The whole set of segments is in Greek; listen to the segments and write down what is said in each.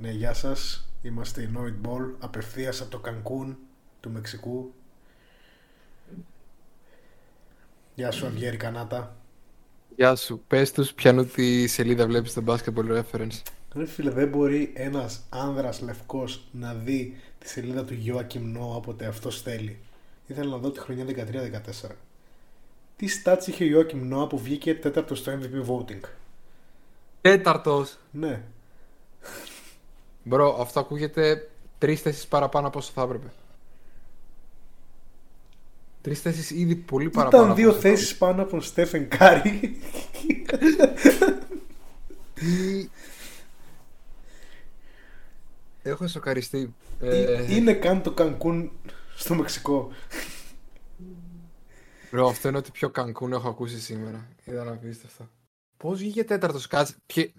Ναι, γεια σας. Είμαστε η Noid Ball, απευθείας από το Κανκούν του Μεξικού. Γεια σου, Αυγέρη Κανάτα. Γεια σου. Πες τους ποιανού τη σελίδα βλέπεις στο Basketball Reference. Ρε φίλε, δεν μπορεί ένας άνδρας λευκός να δει τη σελίδα του Joachim Noah όποτε αυτός θέλει. Ήθελα να δω τη χρονιά 13-14. Τι stats είχε ο Joachim Noah που βγήκε τέταρτο στο MVP voting; Τέταρτος. Ναι. Bro, αυτό ακούγεται τρεις θέσεις παραπάνω από όσο θα έπρεπε. Τρεις θέσεις ήδη πολύ παραπάνω. Ήταν από δύο όσο θα θέσεις πάνω από τον Στέφεν Κάρι. έπρεπε. Έχω σοκαριστεί. Ε, Είναι καν το Κανκούν στο Μεξικό. Bro, αυτό είναι ότι πιο Κανκούν έχω ακούσει σήμερα. Ήταν απίστευτο. Πώς βγήκε τέταρτος, κάτσε.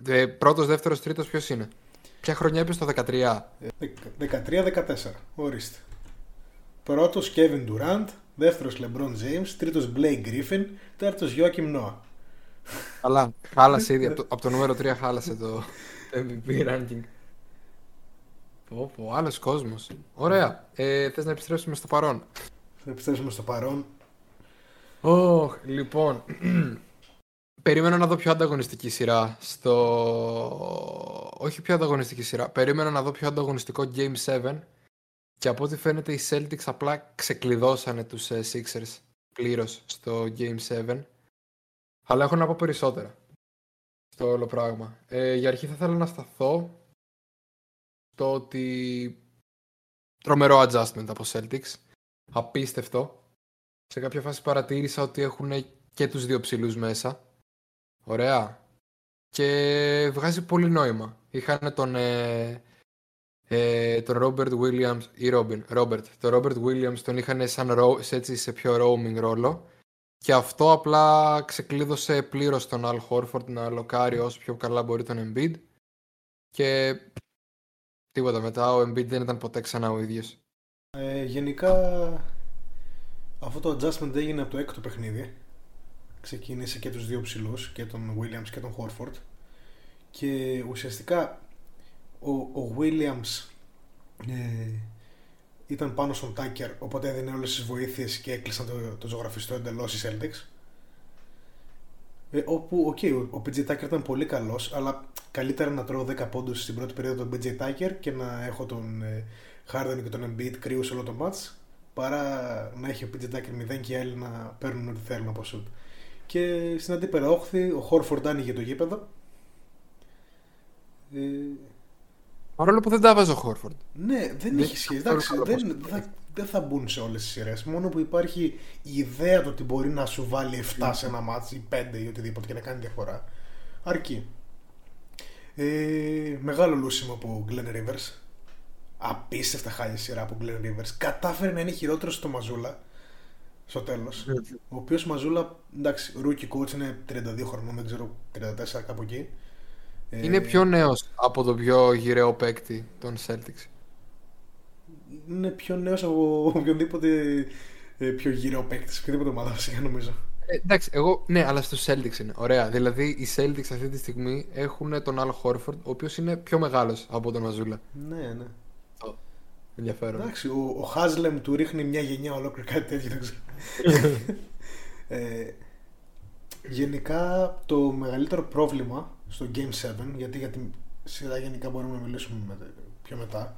Ε, Πρώτος, δεύτερος, τρίτος, ποιος είναι; Ποια χρονιά είπε το 13. 13-14. Ορίστε. Πρώτος Kevin Durant, δεύτερος LeBron James, τρίτος Blake Griffin, τέταρτος Joachim Noah. Αλλά χάλασε ήδη. από, το, από το νούμερο 3 χάλασε το MVP ranking. Πω, πω, άλλος κόσμος. Ωραία. Ε, θες να επιστρέψουμε στο παρόν. Θα επιστρέψουμε στο παρόν. Ωχ, λοιπόν. Περίμενα να δω πιο ανταγωνιστική σειρά στο... Όχι πιο ανταγωνιστική σειρά. Περίμενα να δω πιο ανταγωνιστικό Game 7 και από ό,τι φαίνεται οι Celtics απλά ξεκλειδώσανε τους ε, Sixers πλήρως στο Game 7. Αλλά έχω να πω περισσότερα στο όλο πράγμα. Ε, για αρχή θα ήθελα να σταθώ στο ότι τρομερό adjustment από Celtics. Απίστευτο. Σε κάποια φάση παρατήρησα ότι έχουν και τους δύο ψηλούς μέσα. Ωραία. Και βγάζει πολύ νόημα. Είχαν τον, ε, ε, τον Robert Williams ή Robin, Robert. Τον Robert Williams τον είχαν σαν ρο, σε, έτσι, σε πιο roaming ρόλο. Και αυτό απλά ξεκλείδωσε πλήρως τον Al Horford να λοκάρει όσο πιο καλά μπορεί τον Embiid. Και τίποτα μετά, ο Embiid δεν ήταν ποτέ ξανά ο ίδιος. Ε, γενικά αυτό το adjustment έγινε από το έκτο παιχνίδι. Ξεκίνησε και τους δύο ψηλούς, και τον Williams και τον Horford. Και ουσιαστικά ο, ο Williams ε, ήταν πάνω στον Tucker, οπότε έδινε όλες τις βοήθειες και έκλεισαν το, το ζωγραφιστό εντελώς οι Celtics. Ε, όπου, οκ, ο, ο PJ Tucker ήταν πολύ καλός, αλλά καλύτερα να τρώω 10 πόντους στην πρώτη περίοδο τον PJ Tucker και να έχω τον ε, Harden και τον Embiid κρύους σε όλο το match, παρά να έχει ο PJ Tucker 0 και οι άλλοι να παίρνουν ό,τι θέλουν από shoot. Και στην αντίπερα όχθη, ο Horford άνοιγε το γήπεδο. Ε, Παρόλο που δεν τα βάζω ο Horford. ναι, δεν Δεν έχει σχέση. καθόλου Εντάξει, καλό δεν, ποσοστό. Δεν, δεν θα μπουν σε όλες τις σειρές. Μόνο που υπάρχει η ιδέα του ότι μπορεί να σου βάλει 7 σε ένα μάτς ή 5 ή οτιδήποτε και να κάνει διαφορά. Αρκεί. Ε, μεγάλο λούσιμο από Glenn Rivers. Απίστευτα χάλια σειρά από Glenn Rivers. Κατάφερε να είναι χειρότερο στο Μαζούλα στο τέλος. Ο οποίος Μαζούλα, εντάξει, rookie coach είναι 32 χρονών, δεν ξέρω, 34 κάπου εκεί. Ε, Είναι πιο νέος από τον πιο γυραίο παίκτη των Celtics. Είναι πιο νέος από οποιονδήποτε ε, πιο γύρω παίκτης, οποιοδήποτε ομάδα βασικά νομίζω. Ε, εντάξει, εγώ, ναι, αλλά στους Celtics είναι. Ωραία. Δηλαδή, οι Celtics αυτή τη στιγμή έχουν τον Al Horford, ο οποίος είναι πιο μεγάλος από τον Μαζούλα. Ναι, ναι. Ενδιαφέρον. Εντάξει, ο, ο Χάζλεμ του ρίχνει μια γενιά ολόκληρη κάτι τέτοιο, δεν ξέρω. ε, γενικά το μεγαλύτερο πρόβλημα στο Game 7, γιατί για την σειρά γενικά μπορούμε να μιλήσουμε με- πιο μετά,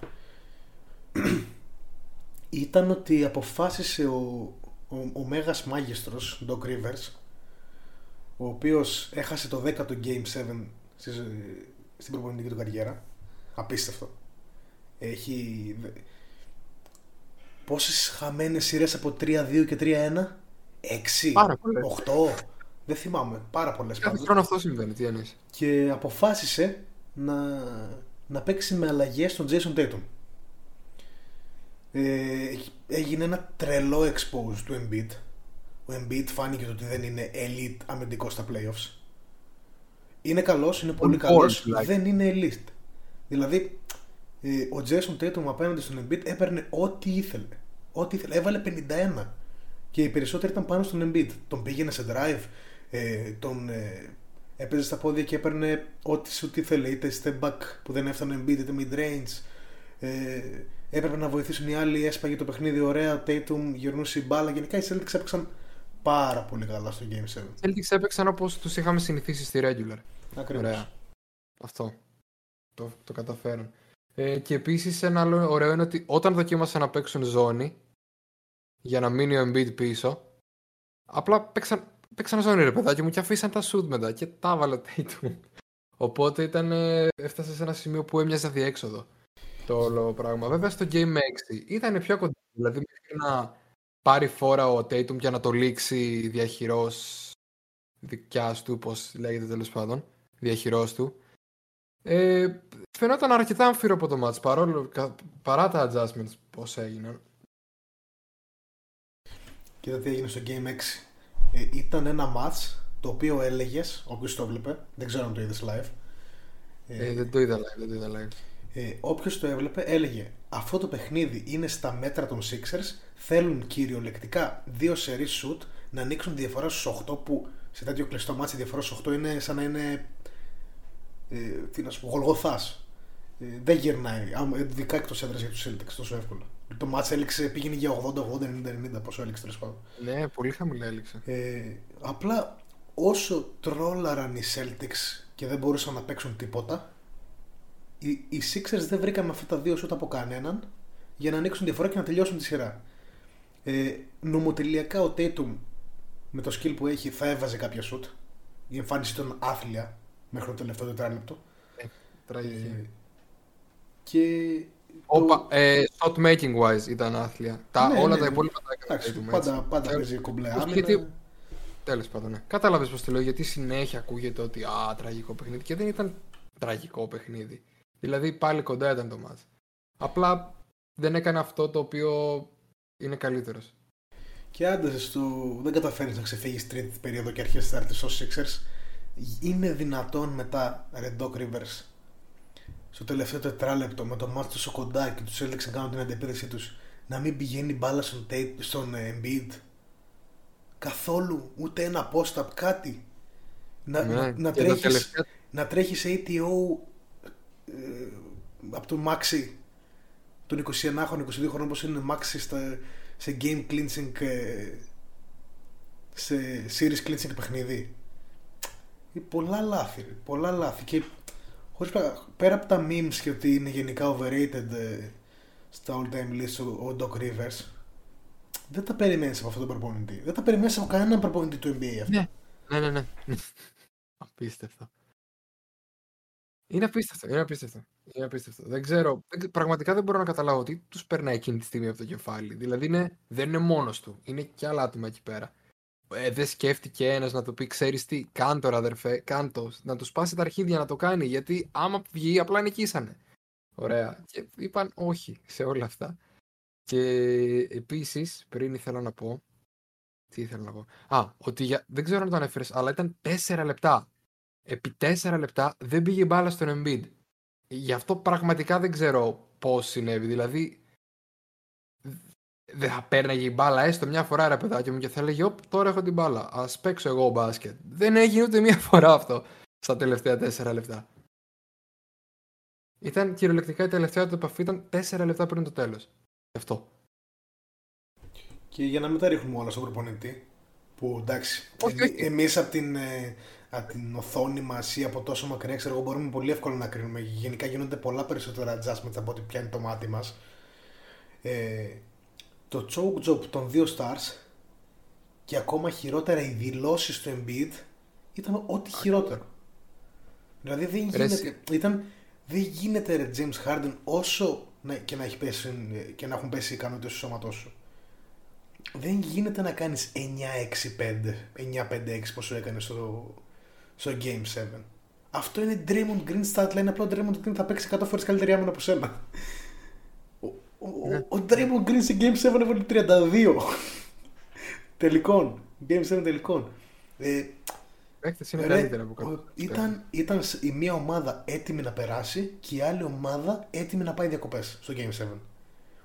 ήταν ότι αποφάσισε ο, ο, ο Μέγας Μάγιστρος, Doc Rivers, ο οποίος έχασε το 10ο Game 7 στη, στην προπονητική του καριέρα. Απίστευτο. Έχει... Πόσες χαμένες σειρές από 3-2 και 3-1? 6? Πάρα πολλές. 8? Δεν θυμάμαι. Πάρα πολλές Κάθε πάντως. χρόνο αυτό συμβαίνει, τι εννοείς. Και αποφάσισε να, να παίξει με αλλαγές στον Jason Tatum. Ε, έγινε ένα τρελό expose του Embiid. Ο Embiid φάνηκε ότι δεν είναι elite αμυντικό στα playoffs. Είναι καλός, είναι πολύ On board, καλός, like. δεν είναι elite. Δηλαδή, ε, ο Jason Tatum απέναντι στον Embiid έπαιρνε ό,τι ήθελε. Ό,τι ήθελε. Έβαλε 51. Και οι περισσότεροι ήταν πάνω στον Embiid. Τον πήγαινε σε drive, ε, τον ε, έπαιζε στα πόδια και έπαιρνε ό,τι σου τι ήθελε. Είτε step back που δεν έφτανε Embiid, είτε mid range. Ε, έπρεπε να βοηθήσουν οι άλλοι, έσπαγε το παιχνίδι ωραία. Ο Tatum γυρνούσε η μπάλα. Γενικά οι Celtics έπαιξαν πάρα πολύ καλά στο Game 7. Οι Celtics έπαιξαν όπως τους είχαμε συνηθίσει στη regular. Ακριβώς. Ωραία. Αυτό. Το, το καταφέρουν. Ε, και επίσης ένα άλλο ωραίο είναι ότι όταν δοκίμασαν να παίξουν ζώνη για να μείνει ο Embiid πίσω, απλά παίξαν, παίξαν ζώνη ρε παιδάκι μου και αφήσαν τα shoot μετά και τα έβαλε ο Tatum. Οπότε ήταν, ε, έφτασε σε ένα σημείο που έμοιαζε διέξοδο το όλο πράγμα. Βέβαια στο Game 6 ήταν πιο κοντά. Δηλαδή μέχρι να πάρει φόρα ο Tatum και να το λήξει διαχειρός δικιά του, πώς λέγεται τέλος πάντων, διαχειρός του. Ε, φαινόταν αρκετά αμφίρο από το match παρόλο, κα- παρά τα adjustments πώς έγιναν. Κοίτα τι έγινε στο Game 6. Ε, ήταν ένα match το οποίο έλεγες, όποιος το έβλεπε, δεν ξέρω αν το είδες live. Ε, δεν το είδα live, δεν το είδα live. Ε, Όποιος το έβλεπε έλεγε αυτό το παιχνίδι είναι στα μέτρα των Sixers. Θέλουν κυριολεκτικά δύο σερί shoot να ανοίξουν τη διαφορά στους 8 που σε τέτοιο κλειστό μάτσι η διαφορά στους 8 είναι σαν να είναι. Ε, τι να σου πω, γολγοθάς. Ε, δεν γυρνάει. άμα- Ειδικά εκτός έδρας για τους Celtics τόσο εύκολα. Το μάτς έληξε, πήγαινε για 80, 80, 90, 90, πόσο έληξε τέλος πάντων. Ναι, πολύ χαμηλά έληξε. Ε, απλά όσο τρόλαραν οι Celtics και δεν μπορούσαν να παίξουν τίποτα, οι, οι Sixers δεν βρήκαν αυτά τα δύο σούτ από κανέναν για να ανοίξουν διαφορά και να τελειώσουν τη σειρά. Ε, νομοτελειακά ο Tatum με το skill που έχει θα έβαζε κάποια σούτ. Η εμφάνιση ήταν άθλια μέχρι το τελευταίο τετράλεπτο. Τραγική. Ε, και Όπα, ε, shot making wise ήταν άθλια. Τα, Ναι, όλα ναι, τα ναι. υπόλοιπα τα έκανε εντάξει, Tatum, πάντα, έτσι. πάντα Και- παίζει κομπλέ όχι, άμυνα. γιατί- Τέλος πάντων, ναι. Κατάλαβες πώς το λέω, γιατί συνέχεια ακούγεται ότι Α, τραγικό παιχνίδι. Και δεν ήταν τραγικό παιχνίδι. Δηλαδή πάλι κοντά ήταν το μάτς. Απλά δεν έκανε αυτό το οποίο είναι καλύτερος. Και άντε στο... δεν καταφέρεις να ξεφύγεις τρίτη περίοδο και αρχίσει τέταρτης ως Sixers. Είναι δυνατόν μετά Red Dog Rivers στο τελευταίο τετράλεπτο με το μάτι τόσο κοντά και τους έλεξε να κάνουν την αντεπίθεσή τους να μην πηγαίνει η μπάλα στον, Tate, στον ε, Embiid; Καθόλου, ούτε ένα post-up, κάτι. Να, Ναι, να, να, και τα τρέχεις, τελευταία- να τρέχεις σε ATO ε, από τον Maxi τον 21χρονο, 22χρονο όπως είναι Maxi στα, σε game clinching ε, σε series clinching παιχνίδι Ε, πολλά λάθη ρε, πολλά λάθη και χωρίς, πρα- πέρα από τα memes και ότι είναι γενικά overrated ε, στα all time list ο, ο Doc Rivers δεν τα περιμένεις από αυτόν τον προπονητή δεν τα περιμένεις από κανέναν προπονητή του NBA αυτό Ναι. Ναι, ναι, ναι. απίστευτο. Είναι απίστευτο, είναι απίστευτο. Είναι απίστευτο. Δεν ξέρω, δεν- πραγματικά δεν μπορώ να καταλάβω τι τους περνάει εκείνη τη στιγμή από το κεφάλι. Δηλαδή είναι, δεν είναι μόνος του, είναι και άλλα άτομα εκεί πέρα. Ε, δεν σκέφτηκε ένας να του πει: Ξέρεις τι, κάν τώρα αδερφέ, κάν το. Να του σπάσει τα αρχίδια να το κάνει. Γιατί άμα βγει, απλά νικήσανε. Ωραία. Και είπαν όχι σε όλα αυτά. Και επίσης, πριν ήθελα να πω. Τι ήθελα να πω. Α, ότι για... δεν ξέρω αν το ανέφερε, αλλά ήταν 4 λεπτά. Επί 4 λεπτά δεν πήγε μπάλα στον Embiid. Γι' αυτό πραγματικά δεν ξέρω πώς συνέβη. Δηλαδή, δεν θα πέρναγε η μπάλα έστω μια φορά ρε παιδάκι μου και θα έλεγε Ωπ, τώρα έχω την μπάλα. Α παίξω εγώ μπάσκετ. Δεν έγινε ούτε μια φορά αυτό στα τελευταία 4 λεπτά. Ήταν κυριολεκτικά η τελευταία του επαφή ήταν 4 λεπτά πριν το τέλος. Γι' αυτό. Και για να μην τα ρίχνουμε όλα στον προπονητή, που εντάξει, Όχι, όχι. εμείς από την, ε, απ' την οθόνη μας ή από τόσο μακριά, ξέρω εγώ, μπορούμε πολύ εύκολα να κρίνουμε. Γενικά γίνονται πολλά περισσότερα adjustments από ό,τι πιάνει το μάτι μας. Ε, το choke job των δύο stars και ακόμα χειρότερα οι δηλώσεις του Embiid ήταν ό,τι χειρότερο. Δηλαδή δεν Ρε, γίνεται, ήταν, δεν γίνεται ρε James Harden όσο να, και, να έχει πέσει, και να έχουν πέσει οι ικανότητες του σώματός σου. Δεν γίνεται να κάνεις 9-6-5, 9-5-6 πόσο έκανε στο, στο Game 7. Αυτό είναι Draymond Green stat line, απλά ο Draymond Green θα παίξει 100 φορές καλύτερη άμυνα από σένα. Ο, ο, Ναι. ο, ο Draymond Green σε Game 7 έβαλε 32 τελικών. Game 7 τελικών. Ε, παίκτες είναι Ρε, καλύτερα από ο- κάποιους. ήταν, ήταν σ- η μία ομάδα έτοιμη να περάσει και η άλλη ομάδα έτοιμη να πάει διακοπές στο Game 7.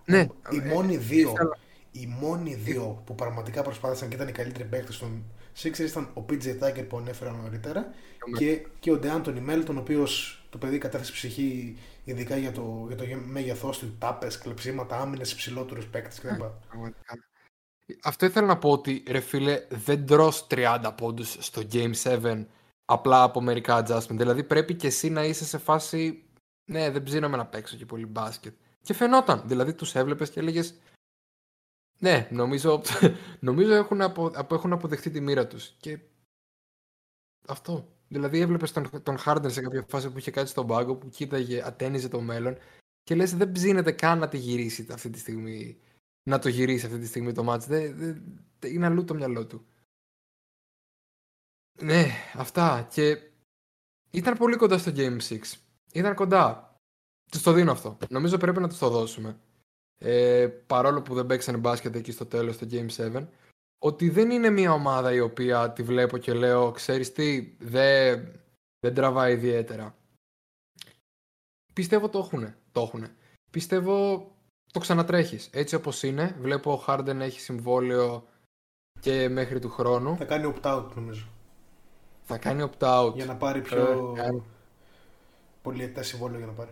Ναι, Οι ε, μόνοι δύο, ήθελα- οι μόνοι δύο που πραγματικά προσπάθησαν και ήταν οι καλύτεροι παίκτες των Sixers ήταν ο PJ Tucker που ανέφερα νωρίτερα και, και ο DeAntony Melton, ο οποίος το παιδί κατέθεσε ψυχή ειδικά για το, για το μέγεθός του, τάπες, κλεψίματα, άμυνες, υψηλότερους παίκτες κτλ. Πραγματικά. Αυτό ήθελα να πω ότι ρε φίλε δεν τρως 30 πόντους στο Game 7 απλά από μερικά adjustment. Δηλαδή πρέπει και εσύ να είσαι σε φάση ναι δεν ψήνομαι να παίξω και πολύ μπάσκετ. Και φαινόταν. Δηλαδή τους έβλεπες και έλεγες ναι νομίζω, νομίζω έχουν, απο, απο- έχουν αποδεχτεί τη μοίρα τους. Και αυτό. Δηλαδή έβλεπες τον, τον Harden σε κάποια φάση που είχε κάτι στον πάγκο που κοίταγε, ατένιζε το μέλλον και λες δεν ψήνεται καν να τη γυρίσει αυτή τη στιγμή να το γυρίσει αυτή τη στιγμή το μάτς. Δεν, δεν, δεν- είναι αλλού το μυαλό του. Ναι, αυτά. Και ήταν πολύ κοντά στο Game 6. Ήταν κοντά. Τους το δίνω αυτό. Νομίζω πρέπει να τους το δώσουμε. Ε, παρόλο που δεν παίξανε μπάσκετ εκεί στο τέλος στο Game 7. Ότι δεν είναι μια ομάδα η οποία τη βλέπω και λέω ξέρεις τι, δεν, δεν τραβάει ιδιαίτερα. Πιστεύω το έχουνε. Το έχουνε. Πιστεύω το ξανατρέχεις. Έτσι όπως είναι, βλέπω ο Harden έχει συμβόλαιο και μέχρι του χρόνου. Θα κάνει opt-out νομίζω. Θα κάνει opt-out. Για να πάρει πιο Ε, κάνει. πολυετές συμβόλαιο για να πάρει.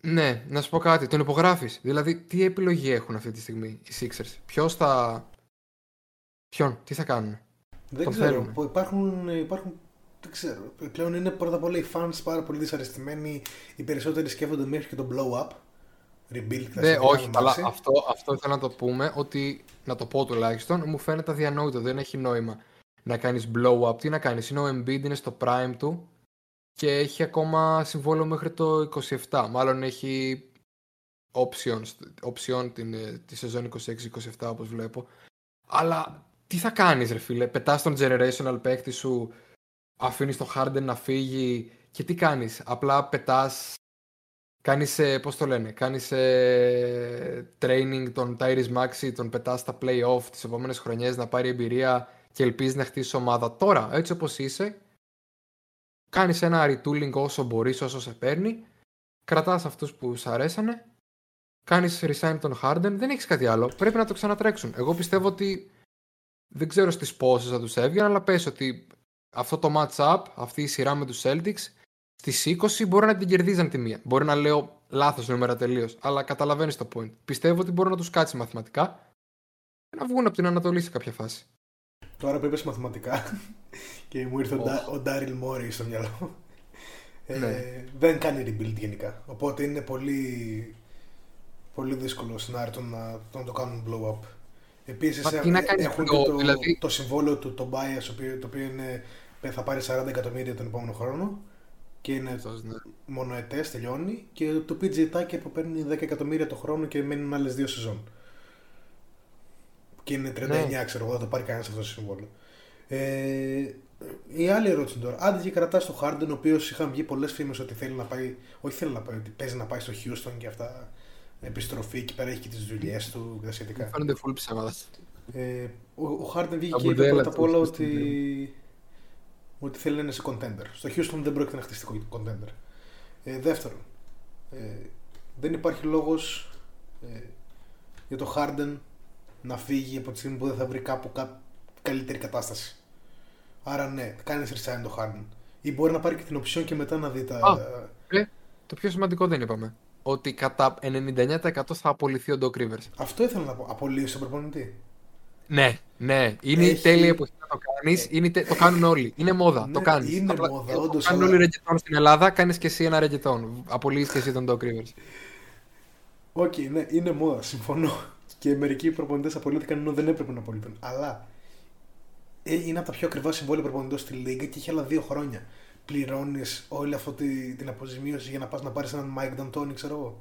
Ναι, να σου πω κάτι. Τον υπογράφεις. Δηλαδή, τι επιλογή έχουν αυτή τη στιγμή οι Sixers; Ποιος θα... Ποιον, τι θα κάνουν. Δεν Το ξέρω. θέλουνε. που Υπάρχουν, υπάρχουν. Δεν ξέρω. Πλέον είναι πρώτα απ' όλα οι fans πάρα πολύ δυσαρεστημένοι. Οι περισσότεροι σκέφτονται μέχρι και το blow up. Rebuild Ναι, κλασικά, όχι, με αλλά Maxi. αυτό, αυτό ήθελα να το πούμε ότι, να το πω τουλάχιστον, μου φαίνεται αδιανόητο, δεν έχει νόημα να κάνεις blow up. Τι να κάνεις, είναι ο Embiid, είναι στο prime του και έχει ακόμα συμβόλαιο μέχρι το 27. Μάλλον έχει option, option την, ε, τη σεζόν 26-27 όπως βλέπω. Αλλά τι θα κάνεις ρε φίλε, πετάς τον generational παίκτη σου, αφήνεις τον Harden να φύγει και τι κάνεις, απλά πετάς Κάνεις, ε, πώς το λένε, κάνεις ε, training τον Tyrese Maxi, τον πετάς στα play-off τις επόμενες χρονιές να πάρει εμπειρία και ελπίζεις να χτίσεις ομάδα. Τώρα, έτσι όπως είσαι, κάνεις ένα retooling όσο μπορείς, όσο σε παίρνει, κρατάς αυτούς που σ' αρέσανε, κάνεις resign τον Harden, δεν έχεις κάτι άλλο, πρέπει να το ξανατρέξουν. Εγώ πιστεύω ότι δεν ξέρω στις πόσες θα τους έβγαινε, αλλά πες ότι αυτό το match-up, αυτή η σειρά με τους Celtics, Στις 20 μπορεί να την κερδίζαν τη μία. Μπορεί να λέω λάθος νούμερα τελείως, αλλά καταλαβαίνεις το point. Πιστεύω ότι μπορεί να τους κάτσει μαθηματικά και να βγουν από την Ανατολή σε κάποια φάση. Τώρα που είπες μαθηματικά και μου ήρθε ο Οχ. Ντα- ο Ντάριλ Μόρι στο μυαλό. Ε, Ναι. Δεν κάνει rebuild γενικά. Οπότε είναι πολύ, πολύ δύσκολο σενάριο το να, το να το κάνουν blow up. Επίσης Μα τι έχουν, να κάνεις έχουν blow up, και το, δηλαδή; το συμβόλαιο του το Bias, το οποίο, το οποίο είναι, θα πάρει 40 εκατομμύρια τον επόμενο χρόνο και είναι Αυτός, ναι. μονοετές, τελειώνει και το PJ Tucker που παίρνει 10 εκατομμύρια το χρόνο και μένουν άλλες δύο σεζόν. Και είναι 39, Ναι. ξέρω εγώ, δεν το πάρει κανένας αυτό το συμβόλαιο. Ε, η άλλη ερώτηση τώρα. Άντε και κρατάς το Harden, ο οποίος είχαν βγει πολλές φήμες ότι θέλει να πάει. Όχι θέλει να πάει, ότι παίζει να πάει στο Houston και αυτά. Επιστροφή εκεί πέρα έχει και τις δουλειές του και τα σχετικά. Μου φαίνονται full ψέματα. Ε, ο, ο Harden βγήκε Τα και είπε μπουρδέλα πρώτα απ' του όλα Houston, ότι, ότι θέλει να είναι σε contender. Στο Houston δεν πρόκειται να χτίσει contender. Ε, δεύτερον, ε, δεν υπάρχει λόγος ε, για το Harden να φύγει από τη στιγμή που δεν θα βρει κάπου κα, καλύτερη κατάσταση. Άρα ναι, κάνει resign το Harden. Ή μπορεί να πάρει και την οψιόν και μετά να δει τα. Α. Το πιο σημαντικό δεν είπαμε. Ότι κατά 99% θα απολυθεί ο Doc Rivers. Αυτό ήθελα να πω. Απολύσει τον προπονητή. Ναι, ναι. Είναι Έχει- η τέλεια εποχή να το κάνεις. Το κάνουν όλοι. Είναι μόδα. Ναι, το κάνεις. είναι μόδα, το όντως, κάνουν αλλά- όλοι ρεγκετόν στην Ελλάδα. Κάνεις και εσύ ένα ρεγκετόν. Απολύεις και εσύ τον Doc Rivers. Οκ, ναι, είναι μόδα, συμφωνώ. Και μερικοί προπονητές απολύθηκαν ενώ δεν έπρεπε να απολυθούν. Αλλά ε, είναι από τα πιο ακριβά συμβόλαια προπονητών στη Λίγκα και έχει άλλα δύο χρόνια. Πληρώνεις όλη αυτή τη- την αποζημίωση για να πας να πάρεις έναν Mike D'Antoni, ξέρω εγώ.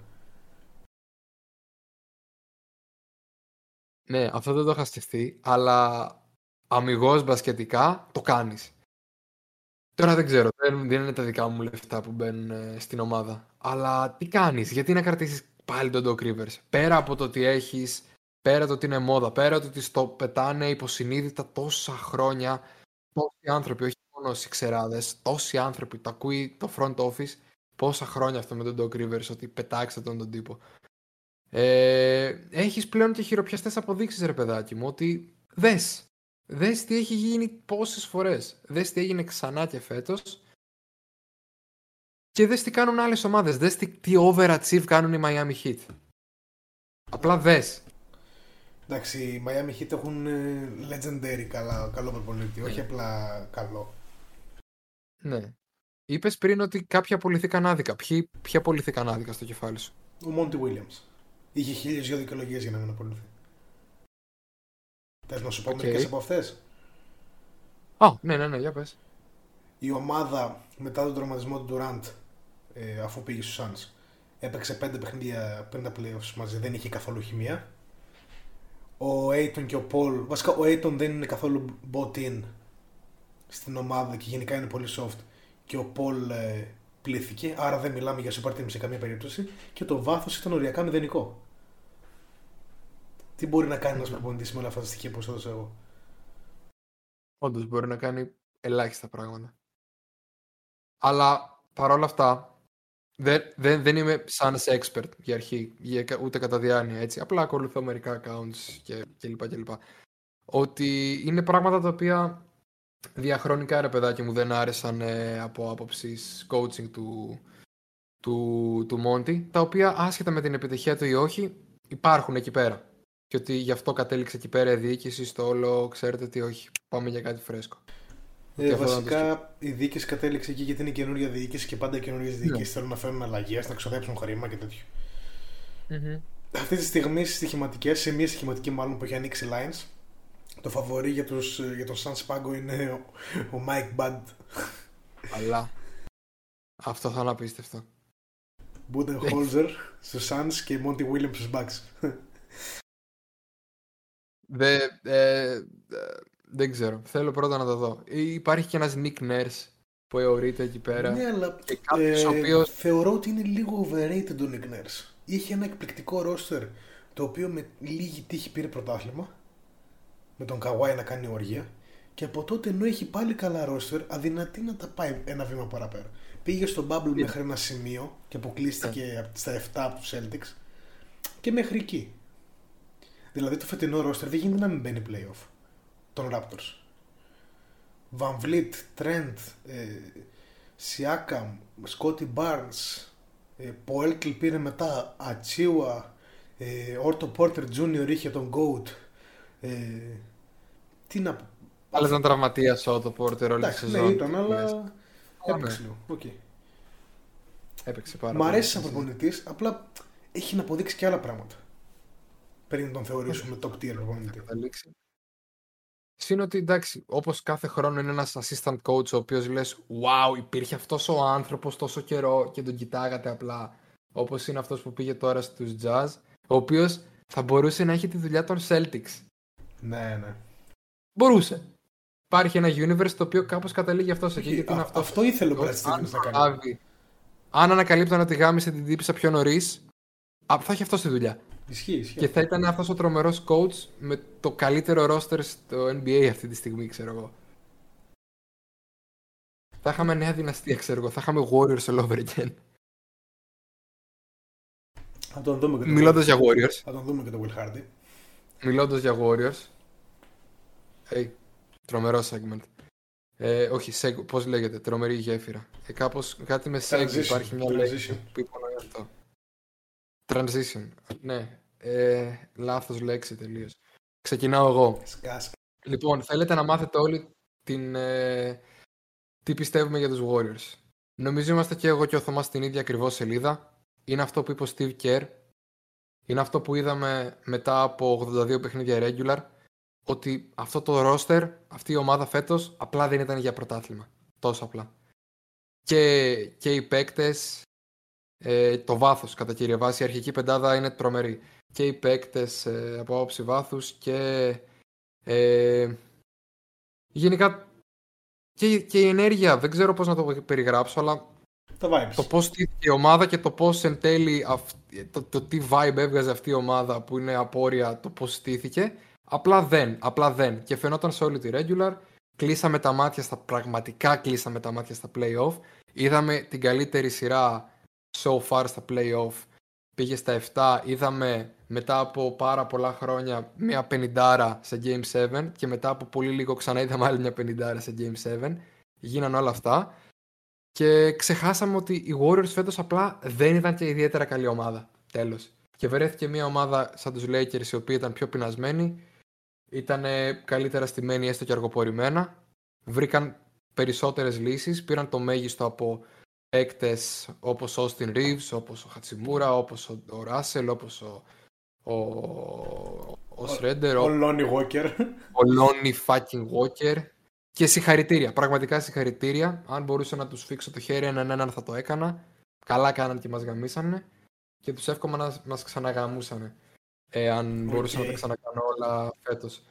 Ναι, αυτό δεν το είχα σκεφτεί, αλλά αμιγώς μπασκετικά το κάνεις. Τώρα δεν ξέρω, δεν, δεν είναι τα δικά μου λεφτά που μπαίνουν ε, στην ομάδα. Αλλά τι κάνεις, γιατί να κρατήσεις πάλι τον Doc Rivers. Πέρα από το ότι έχεις, πέρα από το ότι είναι μόδα, πέρα από το ότι στο πετάνε υποσυνείδητα τόσα χρόνια τόσοι άνθρωποι, όχι μόνο ξεράδες, τόσοι άνθρωποι, το ακούει το front office πόσα χρόνια αυτό με τον Doc Rivers ότι πετάξτε τον τον τύπο. Ε, έχεις πλέον και χειροπιαστές αποδείξεις ρε παιδάκι μου ότι δες, δες τι έχει γίνει πόσες φορές, δες τι έγινε ξανά και φέτος και δες τι κάνουν άλλες ομάδες, δες τι, τι overachieve κάνουν οι Miami Heat. Απλά δες. Εντάξει, οι Miami Heat έχουν ε, legendary καλά, καλό προπονητή, όχι ναι. απλά καλό. Ναι. Είπες πριν ότι κάποια απολυθήκαν άδικα. Ποιοι, ποιοι απολυθήκαν άδικα στο κεφάλι σου; Ο Μόντι Williams. Είχε χίλιες δυο δικαιολογίες για να μην απολυθεί. Θες να σου πω okay. μερικές από αυτές; Α, ναι, ναι, ναι, για πες. Η ομάδα μετά τον τραυματισμό του Durant, ε, αφού πήγε στους Suns, έπαιξε πέντε παιχνίδια πριν τα playoffs μαζί, δεν είχε καθόλου χημεία. Ο Aiton και ο Paul, βασικά ο Aiton δεν είναι καθόλου bot in στην ομάδα και γενικά είναι πολύ soft και ο Πολ ε, πλήθηκε, άρα δεν μιλάμε για super team σε καμία περίπτωση και το βάθος ήταν οριακά μηδενικό. Τι μπορεί να κάνει ένας προπονητής με όλα αυτά τα στοιχεία που έδωσα εγώ; Όντως μπορεί να κάνει ελάχιστα πράγματα. Αλλά παρόλα αυτά δεν, δεν, δεν είμαι σαν expert για αρχή, ούτε κατά διάνοια έτσι. Απλά ακολουθώ μερικά accounts και, και λοιπά και λοιπά. Ότι είναι πράγματα τα οποία διαχρονικά ρε παιδάκι μου δεν άρεσαν ε, από άποψης coaching του, του, του Monty, τα οποία άσχετα με την επιτυχία του ή όχι υπάρχουν εκεί πέρα. Και ότι γι' αυτό κατέληξε εκεί πέρα η διοίκηση στο όλο, ξέρετε τι όχι, πάμε για κάτι φρέσκο. Ε, βασικά η διοίκηση κατέληξε εκεί γιατί είναι καινούργια διοίκηση και πάντα οι καινούργιες διοίκησει ναι. θέλουν να φέρουν αλλαγές, να ξοδέψουν χρήμα και τέτοιο. Mm-hmm. Αυτή τη στιγμή στις στοιχηματικές, σε μία στοιχηματική μάλλον που έχει ανοίξει Lines, το φαβορή για, τους, για τον Σαν Σπάγκο είναι ο, ο Mike Bud. Αλλά αυτό θα είναι απίστευτο. Budenholzer στους Suns και Monty Williams στους Bucks. Δε, ε, δεν ξέρω. Θέλω πρώτα να το δω. Υπάρχει και ένας Nick Nurse που αιωρείται εκεί πέρα. Ναι, αλλά ε, οποίος... θεωρώ ότι είναι λίγο overrated ο Nick Nurse. Είχε ένα εκπληκτικό roster το οποίο με λίγη τύχη πήρε πρωτάθλημα με τον Καουάι να κάνει οργία και από τότε ενώ έχει πάλι καλά ρόστερ αδυνατεί να τα πάει ένα βήμα παραπέρα. Πήγε στο Bubble μέχρι ένα σημείο και αποκλείστηκε yeah. στα 7 από τους Celtics και μέχρι εκεί. Δηλαδή το φετινό ρόστερ δεν γίνεται να μην μπαίνει playoff των Raptors. Van Vliet, Trent, ε, Siakam, Scotty Barnes, ε, Poeltl πήρε μετά, Ατσίουα, ε, Orto Porter Jr. είχε τον GOAT, ε, τι να πω. Αλλά ήταν τραυματία ο το Πόρτερ όλη τη σεζόν. Ναι, ήταν, αλλά. Έπαιξε λίγο. Okay. Έπαιξε πάρα Μ' αρέσει σαν προπονητής, απλά έχει να αποδείξει και άλλα πράγματα. Πριν να τον θεωρήσουμε top tier προπονητή. Συν ότι εντάξει, όπως κάθε χρόνο είναι ένας assistant coach ο οποίος λες: Wow, υπήρχε αυτός ο άνθρωπος τόσο καιρό και τον κοιτάγατε απλά. Όπως είναι αυτός που πήγε τώρα στους Jazz, ο οποίος θα μπορούσε να έχει τη δουλειά των Celtics. Ναι, ναι. Μπορούσε. Υπάρχει ένα universe το οποίο κάπως καταλήγει αυτός εκεί. Γιατί είναι αυτό, αυτό ήθελε ο Brad Stevens να κάνει. Αν ανακαλύπτω ότι γάμισε την τύπησα πιο νωρίς, θα έχει αυτό τη δουλειά. Ισχύει, ισχύει. Και θα ήταν αυτός ο τρομερός coach με το καλύτερο roster στο NBA αυτή τη στιγμή, ξέρω εγώ. Θα είχαμε νέα δυναστεία, ξέρω εγώ. Θα είχαμε Warriors all over again. Θα τον δούμε και το Μιλώντας για Warriors. Θα τον δούμε και το Will Hardy. Μιλώντας για Warriors. Hey, τρομερό segment. Ε, όχι, σεγ, πώς λέγεται, τρομερή γέφυρα. Ε, κάπως, κάτι με segment υπάρχει μια λέξη που υπονοεί αυτό. Transition. Ναι, ε, λάθος λέξη τελείως. Ξεκινάω εγώ. Σκάσκα. Λοιπόν, θέλετε να μάθετε όλοι την, ε, τι πιστεύουμε για τους Warriors. Νομίζω είμαστε και εγώ και ο Θωμάς στην ίδια ακριβώς σελίδα. Είναι αυτό που είπε ο Steve Kerr. Είναι αυτό που είδαμε μετά από 82 παιχνίδια regular ότι αυτό το roster, αυτή η ομάδα φέτος απλά δεν ήταν για πρωτάθλημα. Τόσο απλά. Και, και οι παίκτες, ε, το βάθος κατά κύριε βάση, η αρχική πεντάδα είναι τρομερή. Και οι παίκτες ε, από άποψη βάθους και ε, γενικά και, και η ενέργεια, δεν ξέρω πώς να το περιγράψω, αλλά το, το πώς στήθηκε η ομάδα και το πώς εν τέλει το, το, τι vibe έβγαζε αυτή η ομάδα που είναι απόρρια το πώς στήθηκε Απλά δεν, απλά δεν. Και φαινόταν σε όλη τη regular κλείσαμε τα μάτια στα πραγματικά κλείσαμε τα μάτια στα playoff. Είδαμε την καλύτερη σειρά so far στα playoff. Πήγε στα 7. Είδαμε μετά από πάρα πολλά χρόνια μια πενιντάρα σε Game 7 και μετά από πολύ λίγο ξανά είδαμε άλλη μια πενιντάρα σε Game 7. Γίνανε όλα αυτά. Και ξεχάσαμε ότι οι Warriors φέτος απλά δεν ήταν και ιδιαίτερα καλή ομάδα. Τέλος. Και βρέθηκε μια ομάδα σαν τους Lakers η οποία ήταν πιο πεινασμένη, ήταν καλύτερα στημένοι έστω και αργοπορημένα, βρήκαν περισσότερες λύσεις, πήραν το μέγιστο από παίκτες όπως ο Austin Reeves, όπως ο Χατσιμούρα, όπως ο, ο Russell, όπως ο, ο, ο Shredder, Ο Lonnie Walker. ο Lonnie fucking Walker. Και συγχαρητήρια, πραγματικά συγχαρητήρια. Αν μπορούσα να τους φίξω το χέρι έναν έναν θα το έκανα. Καλά κάναν και μας γαμίσανε. Και τους εύχομαι να μας ξαναγαμούσανε. Ε, αν μπορούσα να τα ξανακάνω όλα φέτος.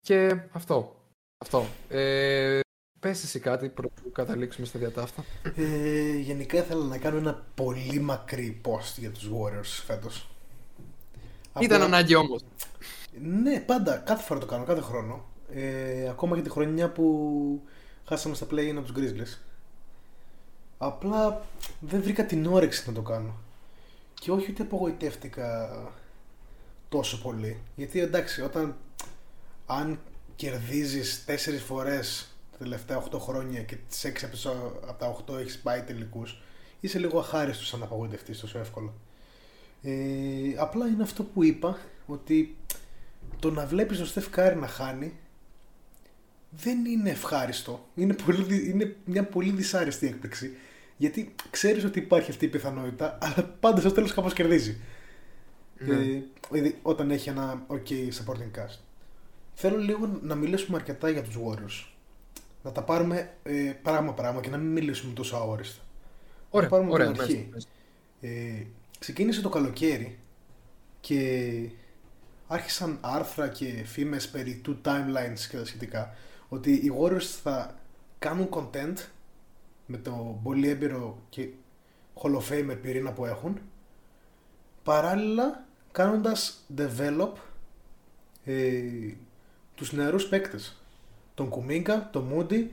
Και αυτό. Αυτό. Ε, πες εσύ κάτι πρωτού καταλήξουμε στα διατάφτα. Ε, γενικά ήθελα να κάνω ένα πολύ μακρύ post για τους Warriors φέτος. Ήταν Απλά- ανάγκη όμως. Ναι, πάντα, κάθε φορά το κάνω, κάθε χρόνο. Ε, ακόμα και τη χρονιά που χάσαμε στα play από τους Grizzlies. Απλά δεν βρήκα την όρεξη να το κάνω. Και όχι ότι απογοητεύτηκα τόσο πολύ. Γιατί εντάξει, όταν αν κερδίζεις τέσσερις φορές τα τελευταία 8 χρόνια και τις 6 από τις- από τα 8 έχεις πάει τελικούς, είσαι λίγο αχάριστος αν απογοητευτείς τόσο εύκολα. Ε, απλά είναι αυτό που είπα, ότι το να βλέπεις τον Στεφ Κάρη να χάνει δεν είναι ευχάριστο. Είναι, πολύ, δυ- είναι μια πολύ δυσάρεστη έκπληξη. Γιατί ξέρεις ότι υπάρχει αυτή η πιθανότητα, αλλά πάντα στο τέλος κάπως κερδίζει. Ναι. Ε, δηλαδή, όταν έχει ένα ok supporting cast. Θέλω λίγο να μιλήσουμε αρκετά για τους Warriors. Να τα πάρουμε ε, πράγμα πράγμα και να μην μιλήσουμε τόσο αόριστα. Ωραία, πάρουμε ωραία. την μες, αρχή. μες. Ε, ξεκίνησε το καλοκαίρι και άρχισαν άρθρα και φήμες περί two timelines και τα σχετικά ότι οι Warriors θα κάνουν content με το πολύ έμπειρο και Hall of Famer πυρήνα που έχουν παράλληλα κάνοντας develop ε, τους νεαρούς παίκτες τον Κουμίγκα, τον Moody,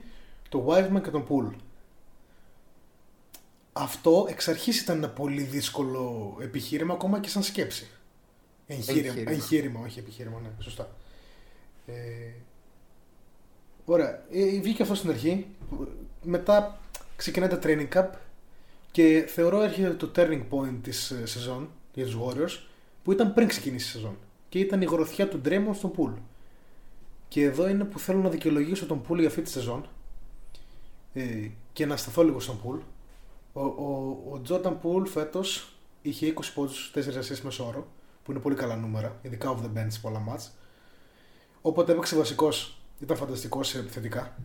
τον Wiseman και τον Poole αυτό εξ αρχής ήταν ένα πολύ δύσκολο επιχείρημα ακόμα και σαν σκέψη. Εγχείρημα, Εγχείρημα. εγχείρημα όχι επιχείρημα, ναι, σωστά. Ε, ωραία, ε, βγήκε αυτό στην αρχή. Μετά ξεκινάει τα training cup και θεωρώ έρχεται το turning point της ε, σεζόν για τους Warriors που ήταν πριν ξεκινήσει η σεζόν και ήταν η γροθιά του Draymond στον Pool. Και εδώ είναι που θέλω να δικαιολογήσω τον Pool για αυτή τη σεζόν ε, και να σταθώ λίγο στον Pool. Ο, ο, ο Jordan Poole φέτος είχε 20 πόντους, 4 assists μέσω όρο, που είναι πολύ καλά νούμερα, ειδικά off the bench σε πολλά μάτς. Όποτε έπαιξε βασικός, ήταν φανταστικός σε επιθετικά.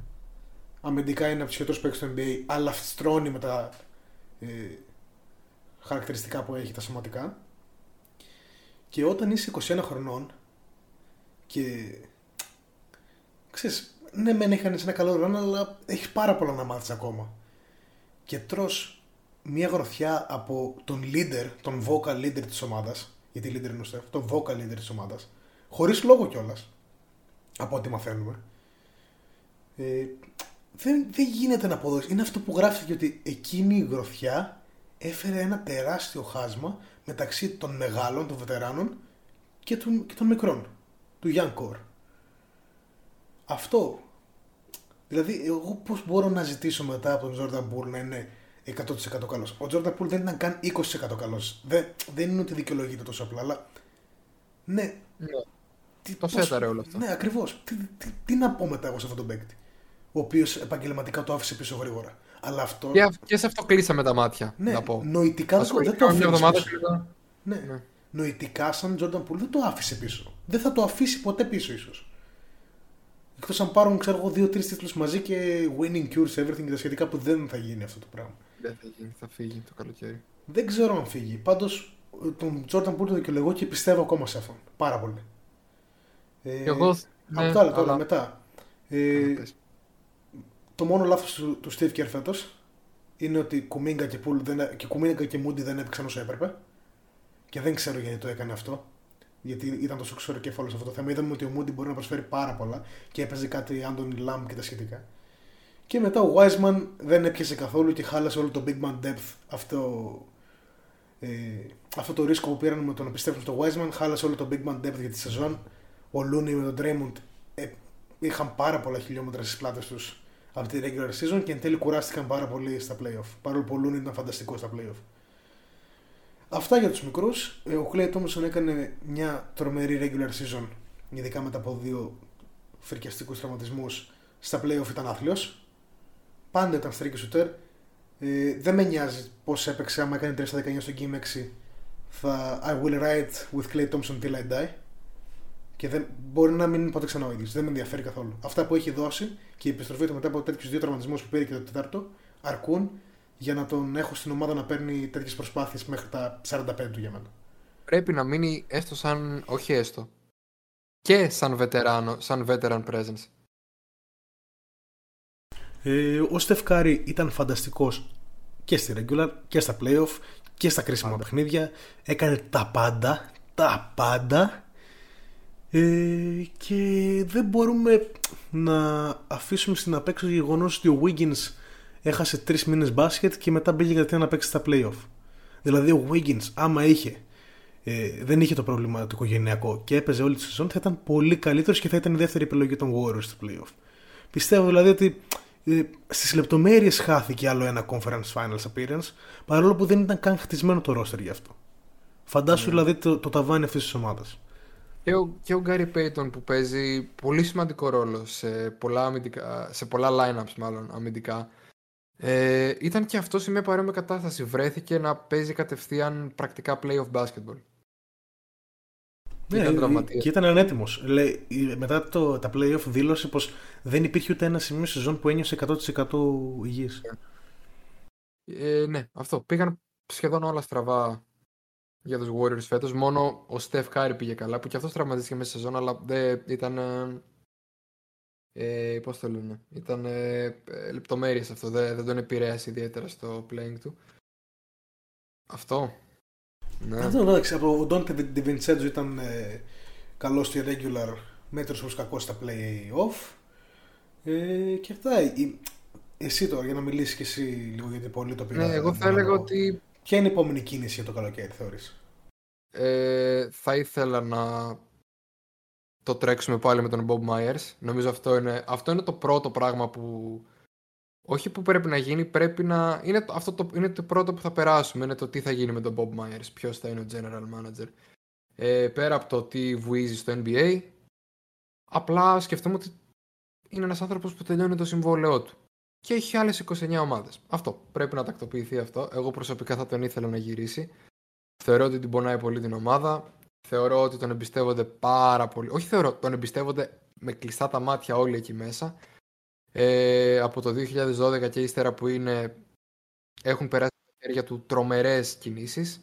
Αμυντικά είναι από τους χειρότερους παίκτες του NBA, αλλά στρώνει με τα ε, χαρακτηριστικά που έχει, τα σωματικά. Και όταν είσαι 21 χρονών και ξέρεις, ναι μεν έχανες ένα καλό ρόλο, αλλά έχεις πάρα πολλά να μάθεις ακόμα και τρως μια γροθιά από τον leader, τον vocal leader της ομάδας, γιατί leader είναι ο Στεφ, τον vocal leader της ομάδας, χωρίς λόγο κιόλας. από ό,τι μαθαίνουμε. Ε, δεν, δεν γίνεται να αποδώσει. Είναι αυτό που γράφτηκε ότι εκείνη η γροθιά έφερε ένα τεράστιο χάσμα μεταξύ των μεγάλων, των βετεράνων και των, και των μικρών, του young core. Αυτό Δηλαδή, εγώ πώς μπορώ να ζητήσω μετά από τον Jordan Poole να είναι 100% καλός; Ο Jordan Poole δεν ήταν καν 20% καλός. Δεν, δεν είναι ότι δικαιολογείται τόσο απλά, αλλά. Ναι. Ναι. Τι, Το σέταρε όλο αυτό. Ναι, ακριβώς. Τι, τι, τι, να πω μετά εγώ σε αυτόν τον παίκτη. Ο οποίος επαγγελματικά το άφησε πίσω γρήγορα. Αλλά αυτό. Και, αυ- και σε αυτό κλείσαμε τα μάτια. ναι, να πω. νοητικά δεν, το- δεν Ασχολήθηκα το μια αφήνεις. εβδομάδα πίσω. και μετά. Ναι. Ναι. Νοητικά, σαν Jordan Poole δεν το άφησε πίσω. Δεν θα το αφήσει ποτέ πίσω, ίσως. Εκτός αν πάρουν, ξέρω εγώ, δύο-τρεις τίτλους μαζί και winning cures everything και τα σχετικά που δεν θα γίνει αυτό το πράγμα. Δεν θα γίνει, θα φύγει το καλοκαίρι. Δεν ξέρω αν φύγει. Πάντως τον Jordan Poole το δικαιολογώ και πιστεύω ακόμα σε αυτόν. Πάρα πολύ. Ε, Και εγώ. ναι, απ' τα άλλα τώρα αλλά- μετά. Ε, αλλά πες. το μόνο λάθος του, του Steve Kerr φέτος είναι ότι Κουμίγκα και, Poole δεν, και, Kuminga και Moody δεν έπαιξαν όσο έπρεπε. Και δεν ξέρω γιατί το έκανε αυτό. Γιατί ήταν τόσο ξωροκέφαλο σε αυτό το θέμα. Είδαμε ότι ο Moody μπορεί να προσφέρει πάρα πολλά και έπαιζε κάτι Άντωνι Λαμ και τα σχετικά. Και μετά ο Wiseman δεν έπιασε καθόλου και χάλασε όλο το Big Man Depth αυτό, ε, αυτό το ρίσκο που πήραν με το να πιστέψουν στο Wiseman. Χάλασε όλο το Big Man Depth για τη σεζόν. Ο Looney με τον Draymond ε, είχαν πάρα πολλά χιλιόμετρα στις πλάτες τους από τη regular season και εν τέλει κουράστηκαν πάρα πολύ στα playoff. Παρόλο που ο Looney ήταν φανταστικός στα playoff. Αυτά για τους μικρούς. Ε, ο Clay Thompson έκανε μια τρομερή regular season, ειδικά μετά από δύο φρικιαστικούς τραυματισμούς. Στα playoff ήταν άθλιος. Πάντα ήταν streaky shooter. Ε, δεν με νοιάζει πώς έπαιξε. Άμα έκανε 3 στα 19 στο Game 6, θα I will write with Clay Thompson till I die. Και δεν, μπορεί να μην είναι ποτέ ξανά ο ίδιος. Δεν με ενδιαφέρει καθόλου. Αυτά που έχει δώσει και η επιστροφή του μετά από τέτοιους δύο τραυματισμούς που πήρε και το Τετάρτο αρκούν για να τον έχω στην ομάδα να παίρνει τέτοιες προσπάθειες μέχρι τα 45 του για μένα. Πρέπει να μείνει έστω σαν. Όχι έστω. Και σαν βετεράνο, σαν veteran presence. Ε, ο Στεφκάρη ήταν φανταστικός και στη regular και στα playoff και στα κρίσιμα παιχνίδια. Έκανε τα πάντα, τα πάντα ε, και δεν μπορούμε να αφήσουμε στην απέξω το γεγονός ότι ο Wiggins έχασε τρεις μήνες μπάσκετ και μετά μπήκε κατευθείαν να παίξει στα playoff. Δηλαδή ο Wiggins, άμα είχε ε, δεν είχε το πρόβλημα του οικογενειακό και έπαιζε όλη τη σεζόν, θα ήταν πολύ καλύτερος και θα ήταν η δεύτερη επιλογή των Warriors στο playoff. Πιστεύω δηλαδή ότι ε, στις λεπτομέρειες χάθηκε άλλο ένα conference finals appearance, παρόλο που δεν ήταν καν χτισμένο το roster γι' αυτό. Φαντάσου mm. δηλαδή το, το ταβάνι αυτής της ομάδας. Και ο, και ο Γκάρι Πέιτον που παίζει πολύ σημαντικό ρόλο σε πολλά, αμυντικά, σε πολλά lineups μάλλον αμυντικά. Ε, ήταν και αυτό σε μια παρόμοια κατάσταση. Βρέθηκε να παίζει κατευθείαν πρακτικά playoff basketball. Ναι, ήταν και ήταν ανέτοιμος. Μετά το, τα playoff δήλωσε πως δεν υπήρχε ούτε ένα σημείο σεζόν που ένιωσε 100% υγιής. Ε, ναι, αυτό. Πήγαν σχεδόν όλα στραβά για τους Warriors φέτος. Μόνο ο Steph Curry πήγε καλά, που και αυτός τραυματίστηκε μέσα σεζόν, αλλά δεν ήταν... Ε, ε, πώς το λένε, ήταν ε, ε λεπτομέρειες αυτό, δεν, δεν τον επηρέασε ιδιαίτερα στο playing του. Αυτό. Ναι. Αυτό εντάξει, από ο Ντόντε Ντιβιντσέντζο ήταν ε, καλός στη regular, μέτρος όπως κακό στα play-off. Ε, και αυτά. εσύ τώρα, για να μιλήσεις και εσύ λίγο γιατί πολύ το πήρα. Ναι, εγώ θα έλεγα ότι Ποια είναι η επόμενη κίνηση για το καλοκαίρι, θεωρείς; Ε, θα ήθελα να το τρέξουμε πάλι με τον Bob Myers. Νομίζω αυτό είναι, αυτό είναι το πρώτο πράγμα που όχι που πρέπει να γίνει, πρέπει να... Είναι, αυτό το, είναι το πρώτο που θα περάσουμε, είναι το τι θα γίνει με τον Bob Myers, ποιος θα είναι ο general manager. Ε, πέρα από το τι βουίζει στο NBA, απλά σκεφτούμε ότι είναι ένας άνθρωπος που τελειώνει το συμβόλαιό του και έχει άλλες 29 ομάδες. Αυτό. Πρέπει να τακτοποιηθεί αυτό. Εγώ προσωπικά θα τον ήθελα να γυρίσει. Θεωρώ ότι την πονάει πολύ την ομάδα. Θεωρώ ότι τον εμπιστεύονται πάρα πολύ. Όχι θεωρώ, τον εμπιστεύονται με κλειστά τα μάτια όλοι εκεί μέσα. Ε, από το 2012 και ύστερα που είναι έχουν περάσει τα χέρια του τρομερές κινήσεις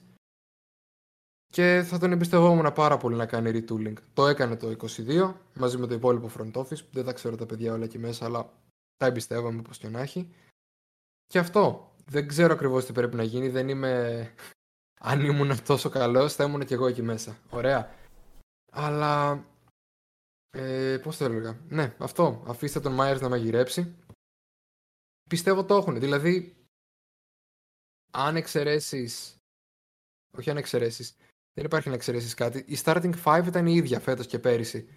και θα τον εμπιστευόμουν πάρα πολύ να κάνει retooling. Το έκανε το 22 μαζί με το υπόλοιπο front office. Δεν τα ξέρω τα παιδιά όλα εκεί μέσα, αλλά τα εμπιστεύομαι πως και να έχει. Και αυτό. Δεν ξέρω ακριβώς τι πρέπει να γίνει. Δεν είμαι... Αν ήμουν τόσο καλός θα ήμουν και εγώ εκεί μέσα. Ωραία. Αλλά... Ε, πώς το έλεγα. Ναι, αυτό. Αφήστε τον Myers να μαγειρέψει. Πιστεύω το έχουν. Δηλαδή, αν εξαιρέσεις. Όχι αν εξαιρέσεις. Δεν υπάρχει να εξαιρέσεις κάτι. Η starting 5 ήταν η ίδια φέτος και πέρυσι.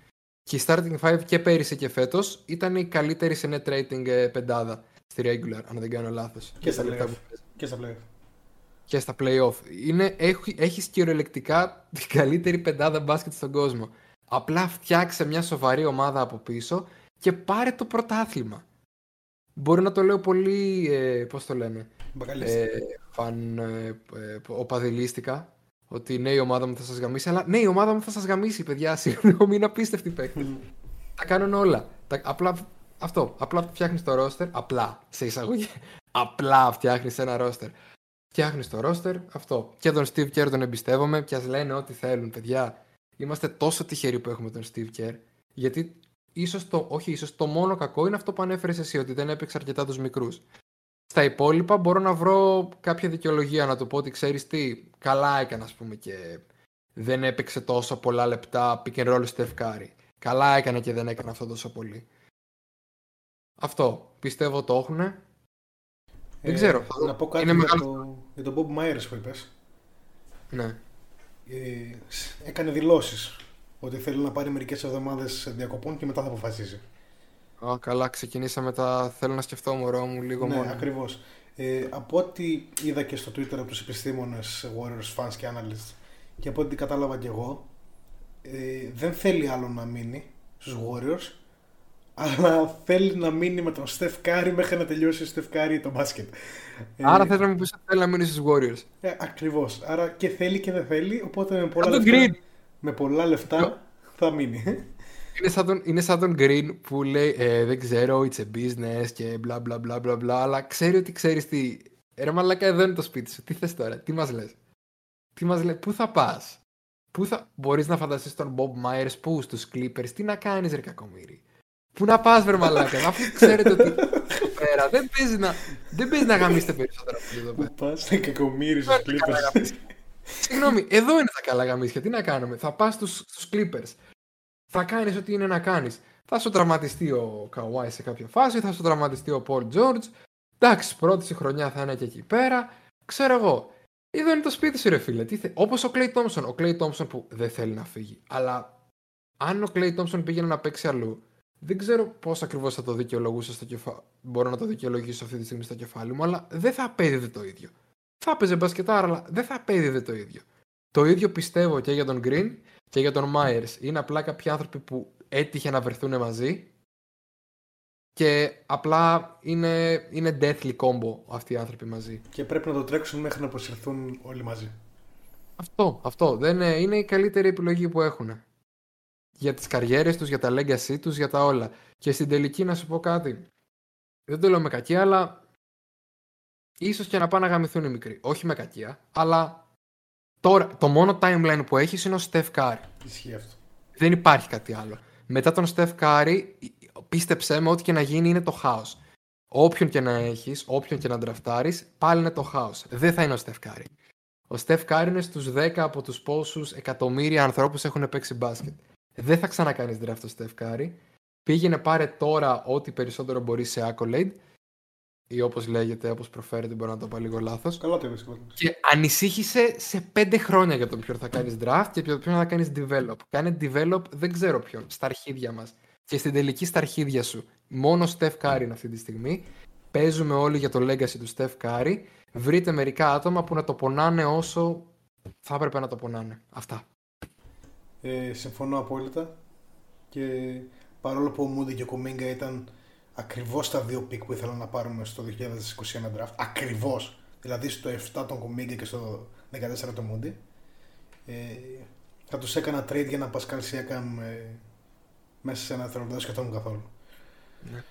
Και η starting 5 και πέρυσι και φέτος ήταν η καλύτερη σε net rating ε, πεντάδα στη regular, αν δεν κάνω λάθος. Και, στα playoff. Και στα playoff. Και στα playoff. Είναι, έχει, έχεις κυριολεκτικά την καλύτερη πεντάδα μπάσκετ στον κόσμο. Απλά φτιάξε μια σοβαρή ομάδα από πίσω και πάρε το πρωτάθλημα. Μπορεί να το λέω πολύ, ε, πώς το λένε, ε, φαν, ε, ε, οπαδηλίστικα, ότι ναι, η ομάδα μου θα σας γαμίσει. Αλλά ναι, η ομάδα μου θα σας γαμίσει, παιδιά. Συγγνώμη, είναι απίστευτη παίκτη. τα κάνουν όλα. Τα, απλά αυτό. Απλά φτιάχνεις το ρόστερ. Απλά σε εισαγωγή. απλά φτιάχνεις ένα ρόστερ. Φτιάχνεις το ρόστερ. Αυτό. Και τον Steve Kerr τον εμπιστεύομαι. Και ας λένε ό,τι θέλουν, παιδιά. Είμαστε τόσο τυχεροί που έχουμε τον Steve Kerr. Γιατί ίσως το, όχι ίσως, το μόνο κακό είναι αυτό που ανέφερες εσύ, ότι δεν έπαιξε αρκετά τους μικρούς. Στα υπόλοιπα μπορώ να βρω κάποια δικαιολογία να το πω ότι ξέρεις τι, καλά έκανα ας πούμε και δεν έπαιξε τόσο πολλά λεπτά pick and roll Steph Curry. Καλά έκανε και δεν έκανε αυτό τόσο πολύ. Αυτό. Πιστεύω το έχουν. δεν Ε, ξέρω. Να πω κάτι Είναι για, μεγάλο- το, για τον Bob Myers που είπες. Ναι. Ε, σ- έκανε δηλώσεις ότι θέλει να πάρει μερικές εβδομάδες διακοπών και μετά θα αποφασίσει. Α, καλά, ξεκινήσαμε τα. Θέλω να σκεφτώ, μωρό μου, λίγο ναι, μόνο. ακριβώς. Ε, από ό,τι είδα και στο Twitter από τους επιστήμονες Warriors fans και analysts και από ό,τι κατάλαβα και εγώ ε, δεν θέλει άλλο να μείνει στους Warriors αλλά θέλει να μείνει με τον Steph Curry μέχρι να τελειώσει ο Steph Curry το μπάσκετ. Ε, Άρα θες να μου πεις ότι θέλει να μείνει στους Warriors. ε, ακριβώς. Άρα και θέλει και δεν θέλει οπότε με πολλά, Σαν τον λεφτά, Green. με πολλά λεφτά θα μείνει. Είναι σαν, τον, είναι σαν τον Green που λέει ε, δεν ξέρω, it's a business και μπλα μπλα μπλα μπλα μπλα αλλά ξέρει ότι ξέρεις τι. Ε, Ρε μαλάκα εδώ είναι το σπίτι σου. Τι θες τώρα, τι μας λες; Τι μας λες, πού θα πας; Πού θα... Μπορείς να φανταστείς τον Bob Myers πού στους Clippers, τι να κάνεις ρε κακομύρι. Πού να πας βρε μαλάκα, αφού ξέρετε ότι εδώ πέρα δεν παίζει να, δεν παίζει να γαμίσετε περισσότερα από εδώ πέρα. Πού πας, να κακομύρεις Δεν στους είναι καλά Clippers. γαμίσια. Συγγνώμη, εδώ είναι τα καλά γαμίσια. Τι να κάνουμε. Θα πας στους, στους Clippers. Θα κάνεις ό,τι είναι να κάνεις. Θα σου τραυματιστεί ο Kawhi σε κάποια φάση, θα σου τραυματιστεί ο Paul George. Εντάξει, πρώτη σου χρονιά θα είναι και εκεί πέρα. Ξέρω εγώ. Εδώ είναι το σπίτι σου, ρε φίλε. Τι θε... Όπως ο Clay Thompson. Ο Clay Thompson που δεν θέλει να φύγει. Αλλά αν ο Clay Thompson πήγαινε να παίξει αλλού, δεν ξέρω πώς ακριβώς θα το δικαιολογούσα στο κεφάλι. Μπορώ να το δικαιολογήσω αυτή τη στιγμή στο κεφάλι μου, αλλά δεν θα απέδιδε το ίδιο. Θα έπαιζε μπασκετάρα, αλλά δεν θα απέδιδε το ίδιο. Το ίδιο πιστεύω και για τον Green και για τον Myers. Είναι απλά κάποιοι άνθρωποι που έτυχε να βρεθούν μαζί και απλά είναι, είναι deathly combo αυτοί οι άνθρωποι μαζί. Και πρέπει να το τρέξουν μέχρι να αποσυρθούν όλοι μαζί. Αυτό, αυτό. Δεν είναι, είναι η καλύτερη επιλογή που έχουν. Για τις καριέρες τους, για τα legacy τους, για τα όλα. Και στην τελική να σου πω κάτι. Δεν το λέω με κακία, αλλά ίσως και να πάνε να γαμηθούν οι μικροί. Όχι με κακία, αλλά τώρα το μόνο timeline που έχεις είναι ο Steph Curry. Ισχύει αυτό. Δεν υπάρχει κάτι άλλο. Μετά τον Steph Curry, πίστεψέ με, ό,τι και να γίνει είναι το χάος. Όποιον και να έχεις, όποιον και να ντραφτάρεις, πάλι είναι το χάος. Δεν θα είναι ο Steph Curry. Ο Steph Curry είναι στους 10 από τους πόσους εκατομμύρια ανθρώπους έχουν παίξει μπάσκετ. Δεν θα ξανακάνεις draft το Steph Curry. Πήγαινε πάρε τώρα ό,τι περισσότερο μπορεί σε accolade ή όπως λέγεται, όπως προφέρεται, μπορεί να το πω λίγο λάθος. Καλά το είπες. καλά το είπες. Και ανησύχησε σε πέντε χρόνια για το ποιον θα κάνεις draft και για το ποιον θα κάνεις develop. Κάνε develop δεν ξέρω ποιον, στα αρχίδια μας. Και στην τελική στα αρχίδια σου. Μόνο Steph Curry είναι αυτή τη στιγμή. Παίζουμε όλοι για το legacy του Steph Curry. Βρείτε μερικά άτομα που να το πονάνε όσο θα έπρεπε να το πονάνε. Αυτά. Ε, συμφωνώ απόλυτα. Και παρόλο που ο Moody και ο Kuminga ήταν ακριβώς τα δύο picks που ήθελα να πάρουμε στο 2021 draft, ακριβώς, δηλαδή στο 7 τον Kuminga και στο 14 τον Moody, ε, θα τους έκανα trade για ένα Pascal Siakam ε, μέσα σε ένα δευτερόλεπτο, δεν σκεφτόμουν καθόλου. Ναι.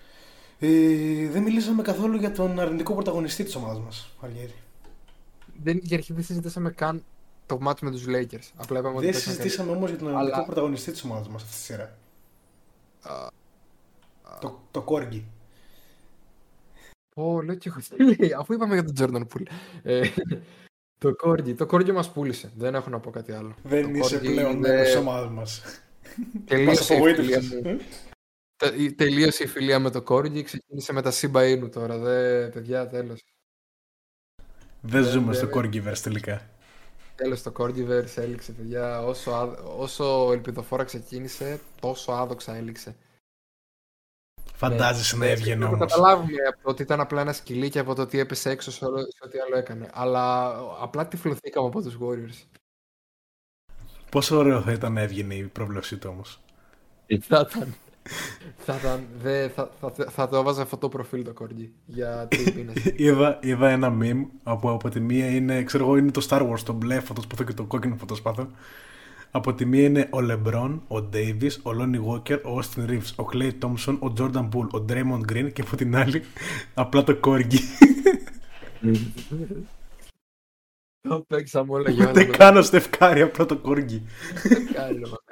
Ε, δεν μιλήσαμε καθόλου για τον αρνητικό πρωταγωνιστή της ομάδας μας, Αργύρη. Δεν, για αρχή δεν συζητήσαμε καν το match με τους Lakers. Απλά είπαμε ότι Δεν παίξαν συζητήσαμε όμως για τον αρνητικό Αλλά- πρωταγωνιστή της ομάδας μας αυτή τη σειρά. καλή. Α, Το, το Corgi. Πω, λέω και εγώ τι λέει, αφού είπαμε για τον Jordan Poole. Ε, το Corgi, το Corgi μας πούλησε. Δεν έχω να πω κάτι άλλο. Δεν Το είσαι Corgi πλέον είναι- μέλος της ομάδας μας. Τελείωσε η, φιλία απογοήτευσες. μου. Τε- η- τελείωσε η φιλία με το Corgi, ξεκίνησε με τα Shiba Inu τώρα. Δε, παιδιά, τέλος. Δεν ζούμε δεν- στο Corgiverse τελικά. Τέλος το Corgiverse έληξε, παιδιά. Όσο, άδ- όσο ελπιδοφόρα ξεκίνησε, τόσο άδοξα έληξε. Φαντάζεσαι να Ναι, έβγαινε να το όμως. καταλάβουμε από το ότι ήταν απλά ένα σκυλί και από το ότι έπεσε έξω σε, όλο, σε ό,τι άλλο έκανε. Αλλά απλά τυφλωθήκαμε από τους Warriors. Πόσο ωραίο θα ήταν να έβγαινε η πρόβλεψή του όμως. Θα ήταν. Θα, ήταν δε, θα, θα, θα το έβαζα αυτό το προφίλ το Corgi για τρεις μήνες. είδα, είδα ένα meme από, από τη μία είναι, ξέρω εγώ, είναι το Star Wars, το μπλε φωτοσπάθο και το κόκκινο φωτοσπάθο. Από τη μία είναι ο LeBron, ο Davis, ο Lonnie Walker, ο Austin Reeves, ο Clay Thompson, ο Jordan Poole, ο Draymond Green και από την άλλη απλά το Corgi. Το παίξαμε όλα για Ούτε όλα. καν ο Steph Curry, απλά το Corgi. Κάνει ρε μαλάκα.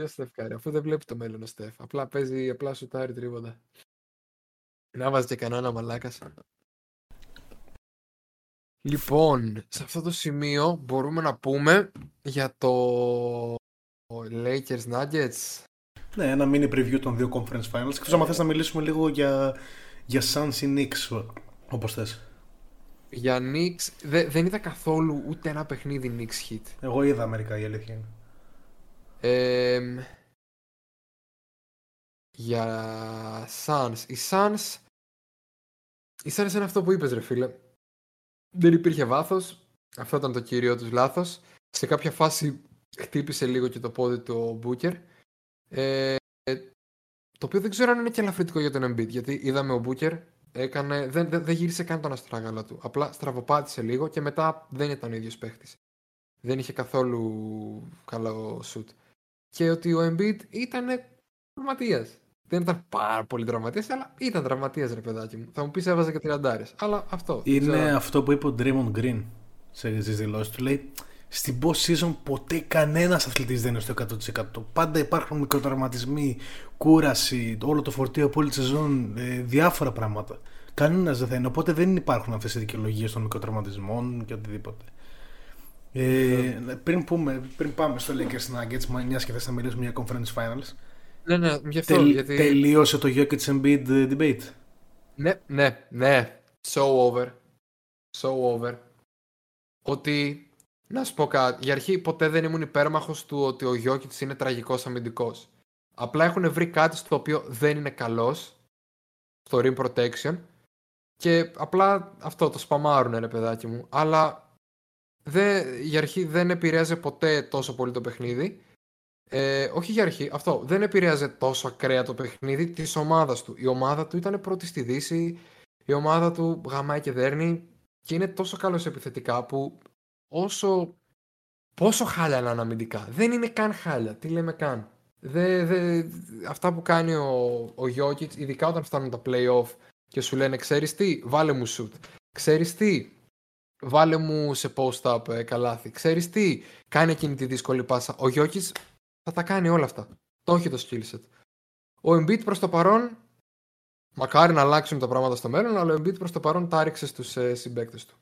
Ποιος Στεφ Κάρι, αφού δεν βλέπει το μέλλον ο Στεφ. Απλά παίζει, απλά σουτάρει τρίποτα. Να βάζει και κανένα μαλάκας. Λοιπόν, σε αυτό το σημείο μπορούμε να πούμε για το Lakers Nuggets. Ναι, ένα mini preview των δύο conference finals. Εκτός αν θες να μιλήσουμε λίγο για, για Suns ή Knicks, όπως θες. Για Knicks, δε, δεν είδα καθόλου ούτε ένα παιχνίδι Knicks hit. Εγώ είδα μερικά, η αλήθεια είναι. Ε, για Suns. Οι Suns... Οι Suns είναι αυτό που είπες ρε φίλε. Δεν υπήρχε βάθος. Αυτό ήταν το κύριο τους λάθος. Σε κάποια φάση χτύπησε λίγο και το πόδι του ο Μπούκερ. Ε, το οποίο δεν ξέρω αν είναι και ελαφρυντικό για τον Embiid. Γιατί είδαμε ο Μπούκερ έκανε, δεν, δεν, δεν γύρισε καν τον αστράγαλα του. Απλά στραβοπάτησε λίγο και μετά δεν ήταν ο ίδιος παίχτης. Δεν είχε καθόλου καλό σουτ. Και ότι ο Embiid ήταν τραυματίας. Δεν ήταν πάρα πολύ τραυματίας, αλλά ήταν τραυματίας, ρε παιδάκι μου. Θα μου πεις έβαζε και τριαντάρες. Αλλά αυτό. Είναι ξέρω. αυτό που είπε ο Draymond Green σε δηλώσεις του. Λέει στην post season ποτέ κανένας αθλητής δεν είναι στο 100%. Πάντα υπάρχουν μικροτραυματισμοί, κούραση, όλο το φορτίο από όλη τη σεζόν, ε, διάφορα πράγματα. Κανένας δεν θα είναι. Οπότε δεν υπάρχουν αυτές οι δικαιολογίες των μικροτραυματισμών και οτιδήποτε. Ε, πριν, πούμε, πριν πάμε στο Lakers Nuggets, μια και θες να μιλήσουμε για Conference Finals. Ναι, ναι, γι' αυτό. Τελ, γιατί... Τελείωσε το Jokic Embiid debate. Ναι, ναι, ναι. So over. So over. Ότι, να σου πω κάτι, για αρχή ποτέ δεν ήμουν υπέρμαχος του ότι ο Jokic είναι τραγικός αμυντικός. Απλά έχουν βρει κάτι στο οποίο δεν είναι καλός, στο rim protection, και απλά αυτό το σπαμάρουν ρε παιδάκι μου. Αλλά δε, για αρχή δεν επηρέαζε ποτέ τόσο πολύ το παιχνίδι. Ε, όχι για αρχή, αυτό. Δεν επηρέαζε τόσο ακραία το παιχνίδι της ομάδας του. Η ομάδα του ήταν πρώτη στη Δύση. Η ομάδα του γαμάει και δέρνει. Και είναι τόσο καλό επιθετικά που όσο. Πόσο χάλια να είναι αμυντικά. Δεν είναι καν χάλια. Τι λέμε καν. Δε, δε, αυτά που κάνει ο, ο Jokic, ειδικά όταν φτάνουν τα playoff και σου λένε ξέρεις τι, βάλε μου shoot. Ξέρεις τι, βάλε μου σε post-up ε, καλάθι. Ξέρεις τι, κάνει εκείνη τη δύσκολη πάσα. Ο Γιώκης θα τα κάνει όλα αυτά. Το έχει το skillset. Ο Embiid προς το παρόν, μακάρι να αλλάξουν τα πράγματα στο μέλλον, αλλά ο Embiid προς το παρόν τα ρίξε στους ε, συμπαίκτες του.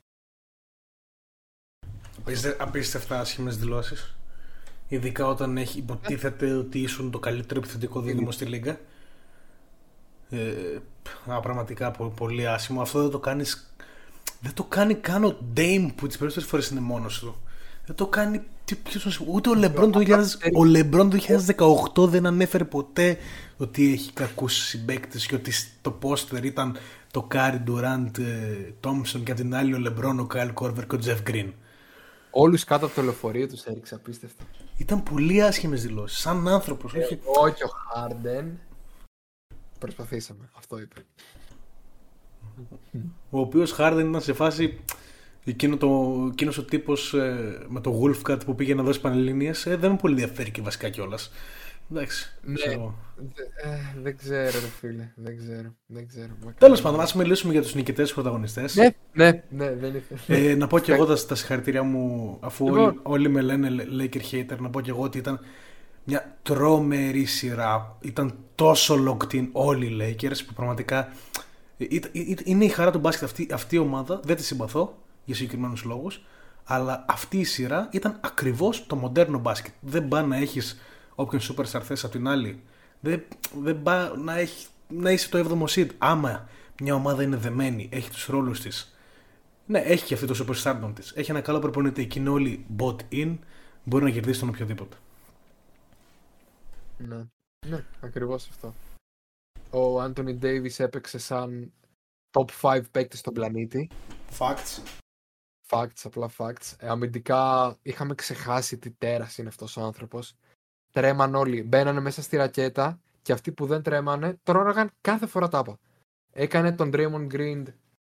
Απίστευτα άσχημες δηλώσεις. Ειδικά όταν έχει υποτίθεται ότι ήσουν το καλύτερο επιθετικό δίδυμο στη Λίγκα. Ε, πραγματικά πολύ άσχημο. Αυτό δεν το κάνεις δεν το κάνει καν ο Dame που τις περισσότερες φορές είναι μόνος του. Δεν το κάνει ποιος, ούτε ο Λεμπρόν το, 2000, ο Λεμπρόν το 2018 δεν ανέφερε ποτέ ότι έχει κακούς συμπαίκτες και ότι το roster ήταν το Κάρι Ντουράντ Τόμψον και από την άλλη ο Λεμπρόν, ο Κάιλ Κόρβερ και ο Τζεφ Γκριν. Όλους κάτω από το λεωφορείο τους έριξε απίστευτα. Ήταν πολύ άσχημες δηλώσεις, σαν άνθρωπος. Ε, όχι... όχι ο Χάρντεν. Προσπαθήσαμε, αυτό είπε. Ο οποίος Χάρντεν ήταν σε φάση. Εκείνο το, εκείνος ο τύπος ε, με το Wolfcat που πήγε να δώσει πανελλήνιες ε, δεν με πολύ ενδιαφέρει και βασικά κιόλας. Εντάξει. Ναι, ξέρω. Ε, δεν ξέρω, ρε φίλε. Δεν ξέρω. Δεν ξέρω. Τέλος πάντων, ας μιλήσουμε για τους νικητές πρωταγωνιστές. Ναι, ναι, ναι, δεν είναι. Ε, να πω και εγώ τα, τα συγχαρητήρια μου, αφού όλοι, λοιπόν. όλοι με λένε Laker hater, να πω και εγώ ότι ήταν μια τρομερή σειρά. Ήταν τόσο locked in όλοι οι Lakers που πραγματικά είναι η χαρά του μπάσκετ αυτή, αυτή η ομάδα. Δεν τη συμπαθώ για συγκεκριμένους λόγους. Αλλά αυτή η σειρά ήταν ακριβώς το μοντέρνο μπάσκετ. Δεν πά να έχεις όποιον superstar θες από την άλλη. Δεν, δεν πά να, έχει, να είσαι το 7ο seed. Άμα μια ομάδα είναι δεμένη, έχει τους ρόλους της. Ναι, έχει και αυτή το superstar της. Έχει ένα καλό προπονητή και είναι όλοι bot in. Μπορεί να κερδίσει τον οποιοδήποτε. Ναι, ναι ακριβώς αυτό ο Άντωνι Ντέιβις έπαιξε σαν top 5 παίκτη στον πλανήτη. Facts. Facts, απλά facts. Ε, αμυντικά είχαμε ξεχάσει τι τέρας είναι αυτός ο άνθρωπος. Τρέμαν όλοι, μπαίνανε μέσα στη ρακέτα και αυτοί που δεν τρέμανε τρώναγαν κάθε φορά τάπα. Έκανε τον Draymond Green,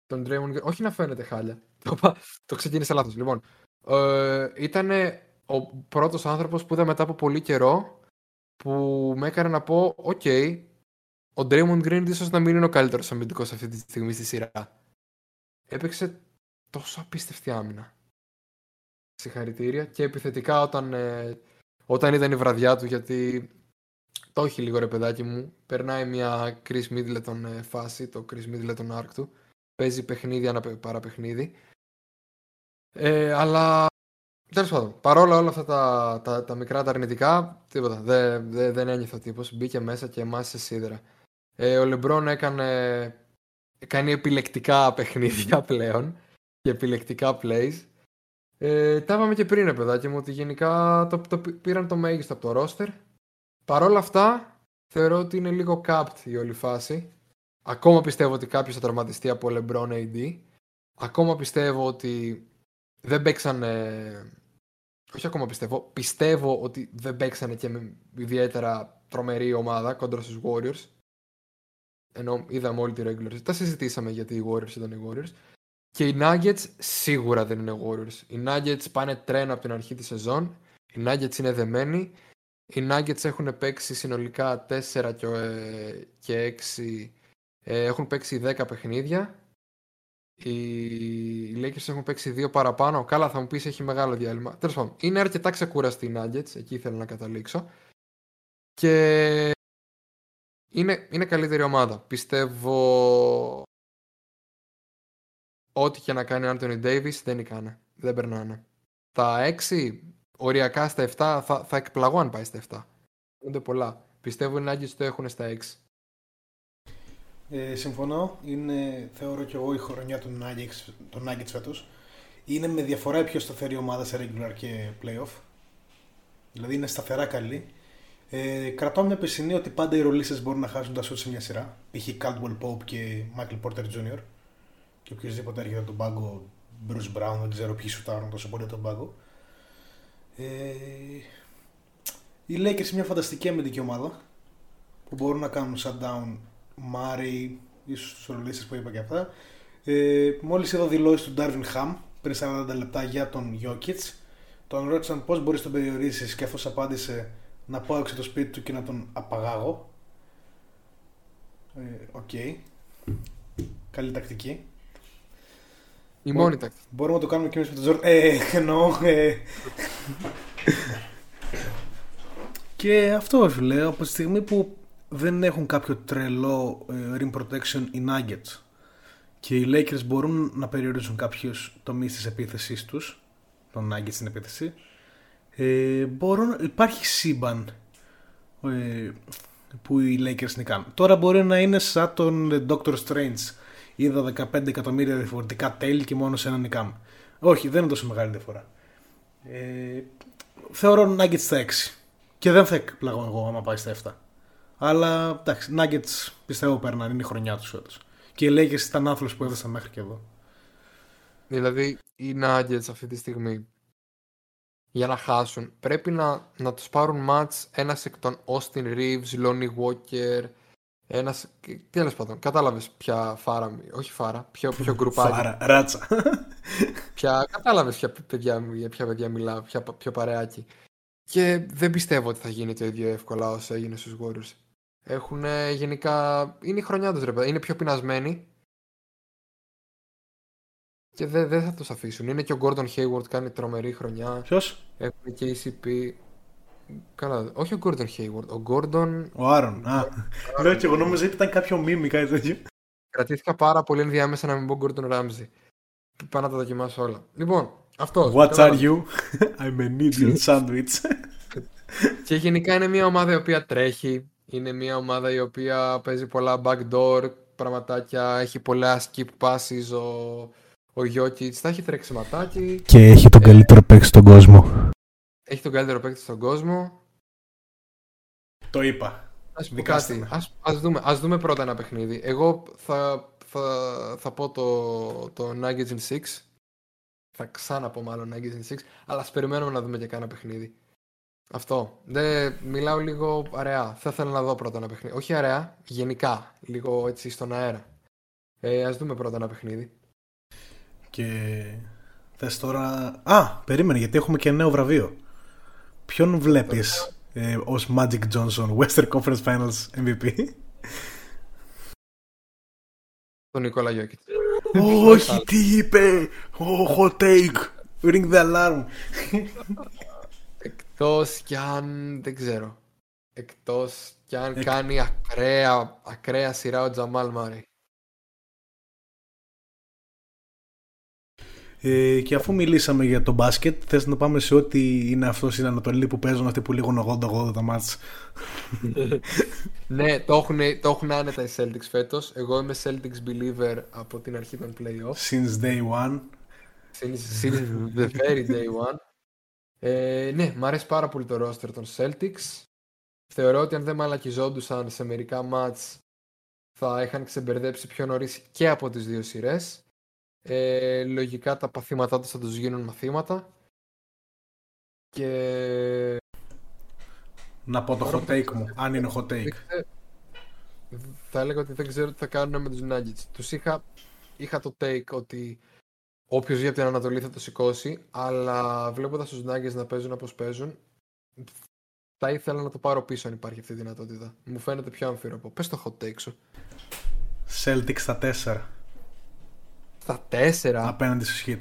τον Draymond Green, όχι να φαίνεται χάλια. Το, το ξεκίνησε λάθος. Λοιπόν, ε, ήταν ο πρώτος άνθρωπος που είδα μετά από πολύ καιρό που με έκανε να πω, οκ, okay, ο Draymond Green ίσως να μην είναι ο καλύτερος αμυντικός αυτή τη στιγμή στη σειρά. Έπαιξε τόσο απίστευτη άμυνα. Συγχαρητήρια και επιθετικά όταν, ε, όταν ήταν η βραδιά του γιατί το έχει λίγο ρε παιδάκι μου. Περνάει μια Chris Middleton ε, φάση, το Chris Middleton arc του. Παίζει παιχνίδι ανά παραπαιχνίδι. Ε, αλλά τέλος πάντων, παρόλα όλα αυτά τα, τα, τα μικρά τα αρνητικά, τίποτα. Δεν, δεν, δεν ένιωθε ο τύπος. Μπήκε μέσα και μάσησε σίδερα. Ε, ο Λεμπρόν έκανε κάνει επιλεκτικά παιχνίδια πλέον και επιλεκτικά plays. Ε, τα είπαμε και πριν, παιδάκι μου, ότι γενικά το, το πήραν το μέγιστο από το roster. Παρ' όλα αυτά, θεωρώ ότι είναι λίγο capped η όλη φάση. Ακόμα πιστεύω ότι κάποιος θα τραυματιστεί από LeBron AD. Ακόμα πιστεύω ότι δεν παίξανε. Όχι ακόμα πιστεύω. Πιστεύω ότι δεν παίξανε και με ιδιαίτερα τρομερή ομάδα κόντρα στους Warriors. Ενώ είδαμε όλη τη regular. Τα συζητήσαμε γιατί οι Warriors ήταν οι Warriors. Και οι Nuggets σίγουρα δεν είναι Warriors. Οι Nuggets πάνε τρένο από την αρχή της σεζόν. Οι Nuggets είναι δεμένοι. Οι Nuggets έχουν παίξει συνολικά 4 και 6. Ε, έχουν παίξει 10 παιχνίδια. Οι Lakers έχουν παίξει 2 παραπάνω. Καλά, θα μου πεις έχει μεγάλο διάλειμμα. Τέλος πάντων, είναι αρκετά ξεκούραστοι οι Nuggets. Εκεί ήθελα να καταλήξω. Και είναι, είναι καλύτερη ομάδα. Πιστεύω ό,τι και να κάνει ο Άντωνι Ντέιβις δεν είναι Δεν περνάνε. Τα 6, οριακά στα 7, θα, θα εκπλαγώ αν πάει στα 7. Είναι πολλά. Πιστεύω οι Nuggets το έχουν στα 6. Ε, συμφωνώ. Είναι, θεωρώ και εγώ η χρονιά των Nuggets, των Nuggets φέτος. Είναι με διαφορά η πιο σταθερή ομάδα σε regular και playoff. Δηλαδή είναι σταθερά καλή. Ε, κρατώ μια πισινή ότι πάντα οι ρολίστε μπορούν να χάσουν τα σουτ σε μια σειρά. Π.χ. Caldwell Pope και Michael Porter Jr. Και οποιοδήποτε έρχεται από τον πάγκο, Bruce Brown, δεν ξέρω ποιοι σουτάρουν τόσο πολύ από τον πάγκο. Ε, οι Lakers είναι μια φανταστική αμυντική ομάδα που μπορούν να κάνουν shutdown Murray, ίσως τους ρολίστε που είπα και αυτά. Ε, Μόλις είδα δηλώσεις του Darvin Ham πριν 40 λεπτά για τον Jokic. Τον ρώτησαν πώς μπορείς να τον περιορίσεις και αυτό απάντησε να πάω έξω το σπίτι του και να τον απαγάγω. Ε, οκ. Ε, okay. Καλή τακτική. Η μόνη τακτική. Μπορούμε να το κάνουμε και εμείς με τον Ζόρ. Ε, εννοώ. Ε. και αυτό φίλε, από τη στιγμή που δεν έχουν κάποιο τρελό ε, rim protection οι Nuggets και οι Lakers μπορούν να περιορίζουν κάποιους τομείς της επίθεσής τους, τον Nuggets στην επίθεση, ε, μπορούν, υπάρχει σύμπαν ε, που οι Lakers νικάνε. Τώρα μπορεί να είναι σαν τον Doctor Strange. Είδα 15 εκατομμύρια διαφορετικά τέλη και μόνο σε ένα νικάμε. Όχι, δεν είναι τόσο μεγάλη διαφορά. Ε, θεωρώ Nuggets στα 6. Και δεν θα εκπλαγώ εγώ άμα πάει στα 7. Αλλά εντάξει, Nuggets πιστεύω παίρναν, είναι η χρονιά τους φέτος. Και οι Lakers ήταν άθλος που έδωσαν μέχρι και εδώ. Δηλαδή, οι Nuggets αυτή τη στιγμή για να χάσουν. Πρέπει να, να τους πάρουν μάτς ένας εκ των Austin Reeves, Lonnie Walker, ένας, τέλος πάντων, κατάλαβες ποια φάρα, όχι φάρα, ποιο, ποιο γκρουπάκι. Φάρα, ράτσα. Ποια, κατάλαβες ποια παιδιά, για ποια παιδιά μιλάω, ποια, ποιο παρεάκι. Και δεν πιστεύω ότι θα γίνει το ίδιο εύκολα όσο έγινε στους Warriors. Έχουν γενικά, είναι η χρονιά τους ρε παιδιά, είναι πιο πεινασμένοι και δεν δε θα τους αφήσουν. Είναι και ο Gordon Hayward κάνει τρομερή χρονιά. Ποιος; Έχουν και η CP. Καλά, όχι ο Gordon Hayward, ο Gordon. Ο Άρον. Α, λέω και εγώ νόμιζα ότι ήταν κάποιο μίμη κάτι τέτοιο. Κρατήθηκα πάρα πολύ ενδιάμεσα να μην πω Gordon Ramsay. Πάω να τα δοκιμάσω όλα. Λοιπόν, αυτός. What are you? I'm an idiot sandwich. και γενικά είναι μια ομάδα η οποία τρέχει. Είναι μια ομάδα η οποία παίζει πολλά backdoor πραγματάκια. Έχει πολλά skip passes. Ο ο Γιώκητς θα έχει τρεξιματάκι. Και έχει τον καλύτερο παίκτη στον κόσμο. Έχει τον καλύτερο παίκτη στον κόσμο. Το είπα. Ας, κάτι. Ας, ας, δούμε, ας δούμε πρώτα ένα παιχνίδι. Εγώ θα, θα, θα πω το, το Nuggets in 6. Θα ξαναπώ μάλλον Nuggets in 6. Αλλά ας περιμένουμε να δούμε και κάνα παιχνίδι. Αυτό. Δεν μιλάω λίγο αραιά. Θα ήθελα να δω πρώτα ένα παιχνίδι. Όχι αραιά, γενικά. Λίγο έτσι στον αέρα. Ε, ας δούμε πρώτα ένα παιχνίδι. Και θες τώρα... Α, περίμενε γιατί έχουμε και νέο βραβείο. Ποιον βλέπεις ε, ως Magic Johnson Western Conference Finals MVP? Τον Νικόλα Γιώκητς. Όχι, τι είπε! Oh, hot take! Ring the alarm! Εκτός κι αν... δεν ξέρω. Εκτός κι αν κάνει ακραία, ακραία σειρά ο Τζαμάλ Μάρι. Ε, και αφού μιλήσαμε για το μπάσκετ, θες να πάμε σε ό,τι είναι αυτός στην Ανατολή που παίζουν αυτοί που λίγουν 80-80 τα μάτς. ναι, το έχουν, το έχουν άνετα οι Celtics φέτος. Εγώ είμαι Celtics believer από την αρχή των playoffs. Since day one. Since, since the very day one. Ε, ναι, μου αρέσει πάρα πολύ το roster των Celtics. Θεωρώ ότι αν δεν μαλακιζόντουσαν σε μερικά μάτς θα είχαν ξεμπερδέψει πιο νωρίς και από τις δύο σειρές. Ε, λογικά τα παθήματά τους θα τους γίνουν μαθήματα. Και... Να πω το hot take μου, αν είναι hot take. Θα έλεγα ότι δεν ξέρω τι θα κάνουν με τους Nuggets. Τους είχα, είχα το take ότι όποιος βγει από την Ανατολή θα το σηκώσει, αλλά βλέποντας τους Nuggets να παίζουν όπως παίζουν, θα ήθελα να το πάρω πίσω αν υπάρχει αυτή η δυνατότητα. Μου φαίνεται πιο αμφίροπο. Πες το hot take σου. Celtics στα 4. Στα 4. Απέναντι στο Heat.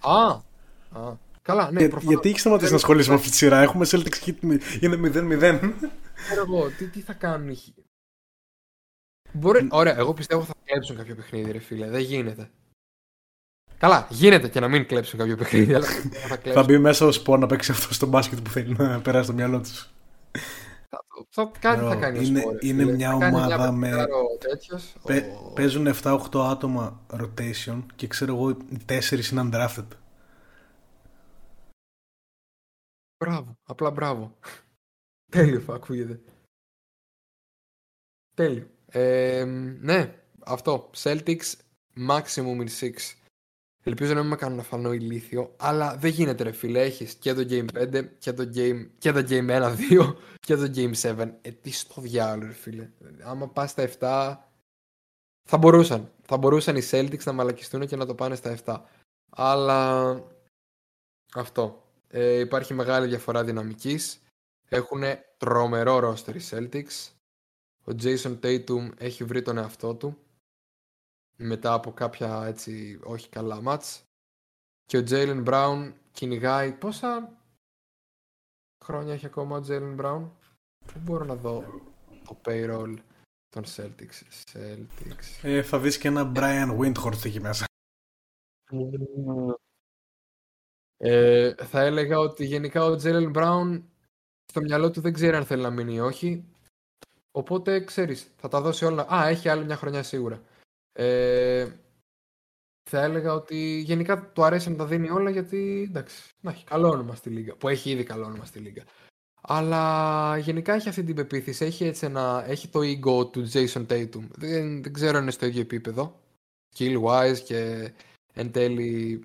Α, α. Καλά, ναι, Για, γιατί έχει σταματήσει να ασχολείσαι με αυτή τη σειρά; Έχουμε Celtics Heat, είναι 0-0. εγώ, τι, τι θα κάνουν οι Heat; Μπορεί... Ωραία, εγώ πιστεύω θα κλέψουν κάποιο παιχνίδι, ρε φίλε. Δεν γίνεται. Καλά, γίνεται και να μην κλέψουν κάποιο παιχνίδι, αλλά θα, θα μπει μέσα ο Σπορ να παίξει αυτό στο μπάσκετ που θέλει να περάσει στο μυαλό τους. Θα, κάτι θα κάνει είναι, ο είναι μια ομάδα μια με. Τέτοιος, Πε, ο... Παίζουν 7-8 άτομα rotation και ξέρω εγώ οι 4 είναι undrafted. Μπράβο, απλά μπράβο. Τέλειο ακούγεται. Τέλειο. Ε, ναι, αυτό. Celtics maximum in 6. Ελπίζω να μην με κάνουν να φανώ ηλίθιο, αλλά δεν γίνεται ρε φίλε. Έχεις και το Game 5 και το Game, και το game 1-2 και το Game 7. Ε, τι στο διάλογο ρε φίλε. Άμα πας στα 7, θα μπορούσαν. Θα μπορούσαν οι Celtics να μαλακιστούν και να το πάνε στα 7. Αλλά αυτό. Ε, υπάρχει μεγάλη διαφορά δυναμικής. Έχουν τρομερό roster οι Celtics. Ο Jason Tatum έχει βρει τον εαυτό του μετά από κάποια έτσι όχι καλά μάτς. Και ο Jalen Brown κυνηγάει πόσα χρόνια έχει ακόμα ο Jalen Brown Πού μπορώ να δω το payroll των Celtics, Celtics. Ε, θα δεις και ένα Brian Windhorst εκεί μέσα. Ε, θα έλεγα ότι γενικά ο Jalen Brown στο μυαλό του δεν ξέρει αν θέλει να μείνει ή όχι. Οπότε ξέρεις θα τα δώσει όλα. Α έχει άλλη μια χρονιά σίγουρα ε, θα έλεγα ότι γενικά του αρέσει να τα δίνει όλα γιατί εντάξει, να έχει καλό όνομα στη Λίγκα. Που έχει ήδη καλό όνομα στη Λίγκα. Αλλά γενικά έχει αυτή την πεποίθηση. Έχει, έτσι ένα, έχει το ego του Jason Tatum. Δεν, δεν ξέρω αν είναι στο ίδιο επίπεδο. Skill wise και εν τέλει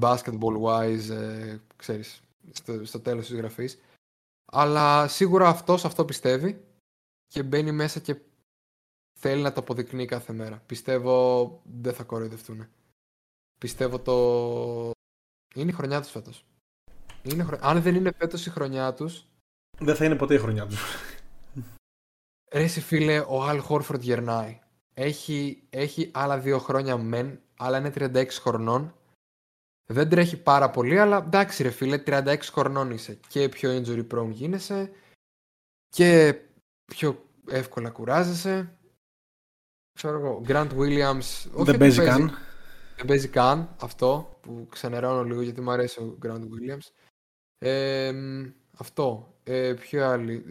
basketball wise, ε, ξέρεις, στο, στο τέλος της γραφής. Αλλά σίγουρα αυτός αυτό πιστεύει και μπαίνει μέσα και θέλει να το αποδεικνύει κάθε μέρα. Πιστεύω δεν θα κοροϊδευτούν. Πιστεύω το... Είναι η χρονιά τους φέτος. Είναι χρο... Αν δεν είναι φέτος η χρονιά τους... Δεν θα είναι ποτέ η χρονιά τους. Ρε εσύ φίλε, ο Αλ Χόρφορντ γερνάει. Έχει, έχει άλλα δύο χρόνια μεν, αλλά είναι 36 χρονών. Δεν τρέχει πάρα πολύ, αλλά εντάξει ρε φίλε, 36 χρονών είσαι. Και πιο injury prone γίνεσαι και πιο εύκολα κουράζεσαι ξέρω εγώ, Grant Williams. Όχι δεν παίζει καν. Δεν παίζει καν αυτό που ξενερώνω λίγο γιατί μου αρέσει ο Grant Williams. Ε, αυτό. Ε, ποιο άλλοι.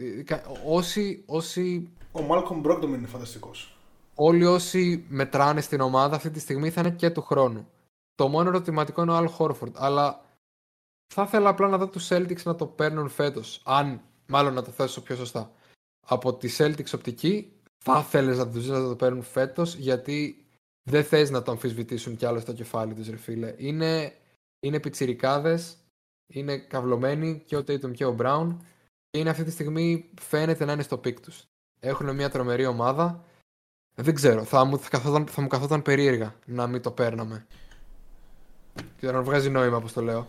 Όσοι, όσοι... Ο Malcolm Brogdon είναι φανταστικός. Όλοι όσοι μετράνε στην ομάδα αυτή τη στιγμή θα είναι και του χρόνου. Το μόνο ερωτηματικό είναι ο Al Horford. Αλλά θα ήθελα απλά να δω τους Celtics να το παίρνουν φέτος. Αν, μάλλον να το θέσω πιο σωστά. Από τη Celtics οπτική θα ήθελες να τους να το παίρνουν φέτος, γιατί δεν θες να το αμφισβητήσουν κι άλλο στο κεφάλι τους, ρε φίλε. Είναι, είναι πιτσιρικάδες, είναι καυλωμένοι και ο Tatum και ο Brown και είναι αυτή τη στιγμή φαίνεται να είναι στο peak τους. Έχουν μια τρομερή ομάδα. Δεν ξέρω, θα μου, θα, καθόταν, θα μου καθόταν περίεργα να μην το παίρναμε. Και να βγάζει νόημα, όπως το λέω.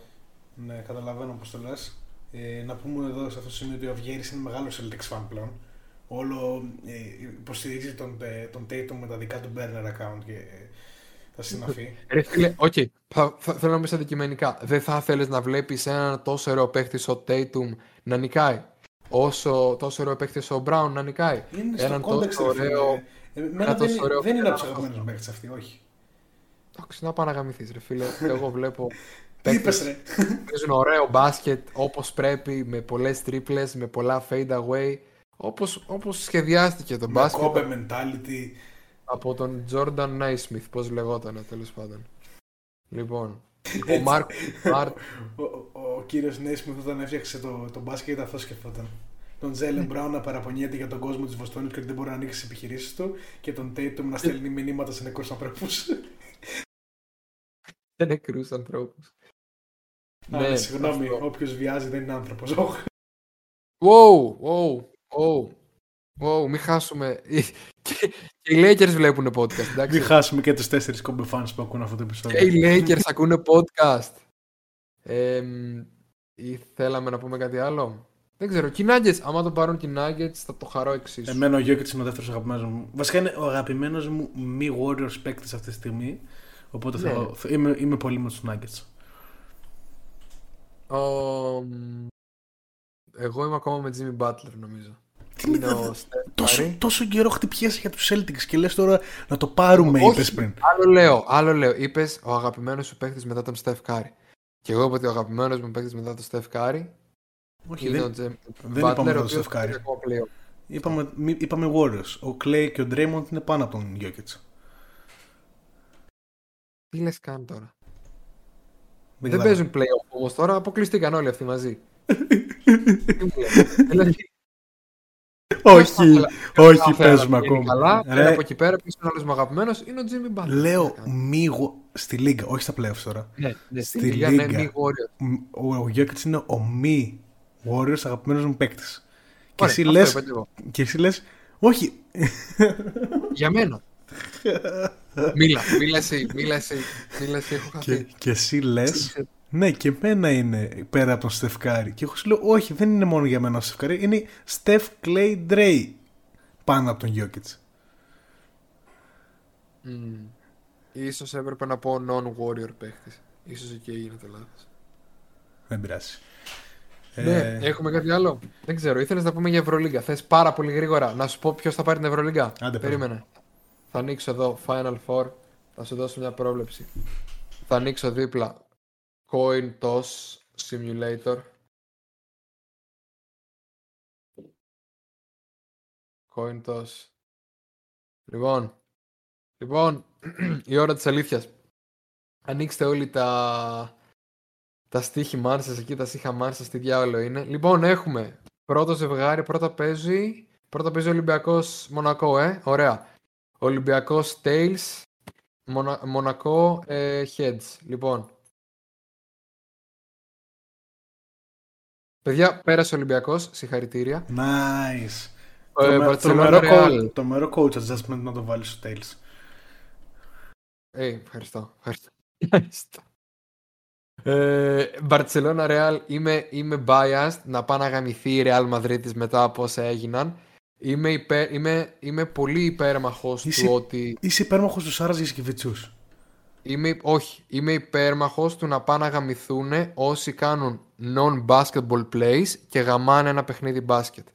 Ναι, καταλαβαίνω πώς το λες. Ε, να πούμε εδώ σε αυτό το σημείο ότι ο Αυγέρη είναι μεγάλος Celtics fan πλέον όλο ε, υποστηρίζει τον, ε, τον Tatum με τα δικά του burner account και τα συναφή. Ρε φίλε, οκ, okay. θα, θα, θέλω να πει αντικειμενικά. Δεν θα θέλεις να βλέπεις έναν τόσο ωραίο παίχτη ο Tatum να νικάει; Όσο τόσο ωραίο παίχτη ο Brown να νικάει; Είναι στο έναν τόσο ωραίο. Ε, δεν, ωραίο... δεν είναι από τους αγαπημένους παίχτες αυτοί, όχι. Εντάξει, να πας να γαμηθείς ρε φίλε. Εγώ βλέπω Τι είπες ρε. παίζουν ωραίο μπάσκετ όπως πρέπει, με πολλές τρίπλες, με πολλά fade away. Όπως, όπως σχεδιάστηκε το Με μπάσκετ κόμπε mentality. από τον Jordan Naismith, πώς λεγόταν τέλος πάντων. Λοιπόν, ο Έτσι. Μάρκ Μάρτ Ο, ο, ο κύριος Νέισμιθ όταν έφτιαξε το, το μπάσκετ αυτός σκεφτόταν. Τον Τζέλεν Μπράουν να παραπονιέται για τον κόσμο της Βοστόνης και ότι δεν μπορεί να ανοίξει τις επιχειρήσεις του και τον Tatum να στέλνει μηνύματα σε νεκρούς ανθρώπους. δεν νεκρούς ανθρώπους. Ναι, συγγνώμη, αυτό. όποιος βιάζει δεν είναι άνθρωπος. Wow, wow, wow. Wow, μην χάσουμε. Και, και οι Lakers βλέπουν podcast, εντάξει. Μην χάσουμε και του τέσσερις κόμπε fans που ακούν αυτό το Και επεισόδιο. οι Lakers ακούνε podcast. Ε, ή θέλαμε να πούμε κάτι άλλο; Δεν ξέρω. Και οι Nuggets, άμα το πάρουν και οι Nuggets, θα το χαρώ εξίσου. Εμένα ο Γιώκητς είναι ο δεύτερος αγαπημένος μου. Βασικά είναι ο αγαπημένος μου μη Warriors παίκτης αυτή τη στιγμή. Οπότε θα, Ναι. θα- είμαι, είμαι πολύ με τους Nuggets. Ο, μ, Εγώ είμαι ακόμα με Jimmy Butler, νομίζω. Τι είναι με- ο Steph Τόσο, Curry. τόσο καιρό χτυπιέσαι για τους Celtics και λες τώρα να το πάρουμε, Όχι. είπες πριν. Άλλο λέω, άλλο λέω. Είπες ο αγαπημένος σου παίκτης μετά τον Steph Curry. Και εγώ είπα ότι ο αγαπημένος μου παίκτης μετά τον Steph Curry Όχι, είναι δεν, ο Jim δεν Butler, είπαμε ο τον οποίος Steph Curry. παίζει ακόμα playoff. Είπαμε, μη- είπαμε Warriors. Ο Clay και ο Draymond είναι πάνω από τον Jokic. Τι λες καν τώρα. Δεν, Δεν καταλαβαίνω. παίζουν playoff όμως τώρα, αποκλειστήκαν όλοι αυτοί μαζί. Τι μου λες. Δηλαδή, όχι, όχι, κάθε παίζουμε άλλο πηγαίνει ακόμα. Καλά, Ρε, Ρε, από εκεί πέρα, ποιο είναι ο άλλος μου αγαπημένος είναι ο Jimmy Butler. λέω Τι να κάνω. μη γο- στη Λίγκα, όχι στα playoffs τώρα. Ναι, ναι, στη στη Λίγα, ναι, Λίγκα. μη Warriors. Μ, Ο, ο Jokic είναι ο μη Warriors αγαπημένος μου παίκτης. Και, Ωραία, εσύ αυτό λες, είπα και εγώ. και εσύ λες, όχι, Για μένα. μίλα, μίλα εσύ, μίλα εσύ, μίλα εσύ, έχω και, χαθεί. και εσύ λες, ναι, και εμένα είναι πέρα από τον Στεφκάρη. Και εγώ σου λέω, όχι, δεν είναι μόνο για μένα ο Στεφκάρη, είναι Στεφ Κλέι Ντρέι πάνω από τον Jokic. Μμμ. Ίσως έπρεπε να πω non-warrior παίχτης. Ίσως εκεί έγινε το λάθος. Δεν πειράζει. Ναι, Ε, έχουμε κάτι άλλο; Δεν ξέρω, ήθελες να πούμε για Ευρωλίγκα. Θες πάρα πολύ γρήγορα να σου πω ποιος θα πάρει την Ευρωλίγκα; Άντε, Περίμενε. Θα ανοίξω εδώ Final Four. Θα σου δώσω μια πρόβλεψη. Θα ανοίξω δίπλα Coin Toss Simulator. Coin Toss. Λοιπόν, λοιπόν, η ώρα της αλήθειας. Ανοίξτε όλοι τα, τα στοίχημά σας εκεί, τα στοίχημά σας, τι διάολο είναι. Λοιπόν, έχουμε πρώτο ζευγάρι, πρώτα παίζει, πρώτα παίζει ο Ολυμπιακός Μονακό, ε, ωραία. Ολυμπιακός Tails, Μονα, Μονακό ε, Heads. Λοιπόν. Παιδιά, πέρασε ο Ολυμπιακός, συγχαρητήρια. Nice. Ε, το, Barcelona τρομερό Real. coach- τρομερό coach adjustment να το βάλεις στο Tails. Ε, ευχαριστώ. Ευχαριστώ. Ευχαριστώ. Ε, Barcelona Real είμαι, είμαι biased να πάει να γαμηθεί η Real Madrid μετά από όσα έγιναν. Είμαι, υπέρ, είμαι, είμαι πολύ υπέρμαχος Είσαι- του ότι Είσαι υπέρμαχος του Σάρας Γιασκεβιτσούς. Είμαι, όχι, είμαι υπέρμαχος του να πάνε να γαμηθούν όσοι κάνουν non-basketball plays και γαμάνε ένα παιχνίδι μπάσκετ.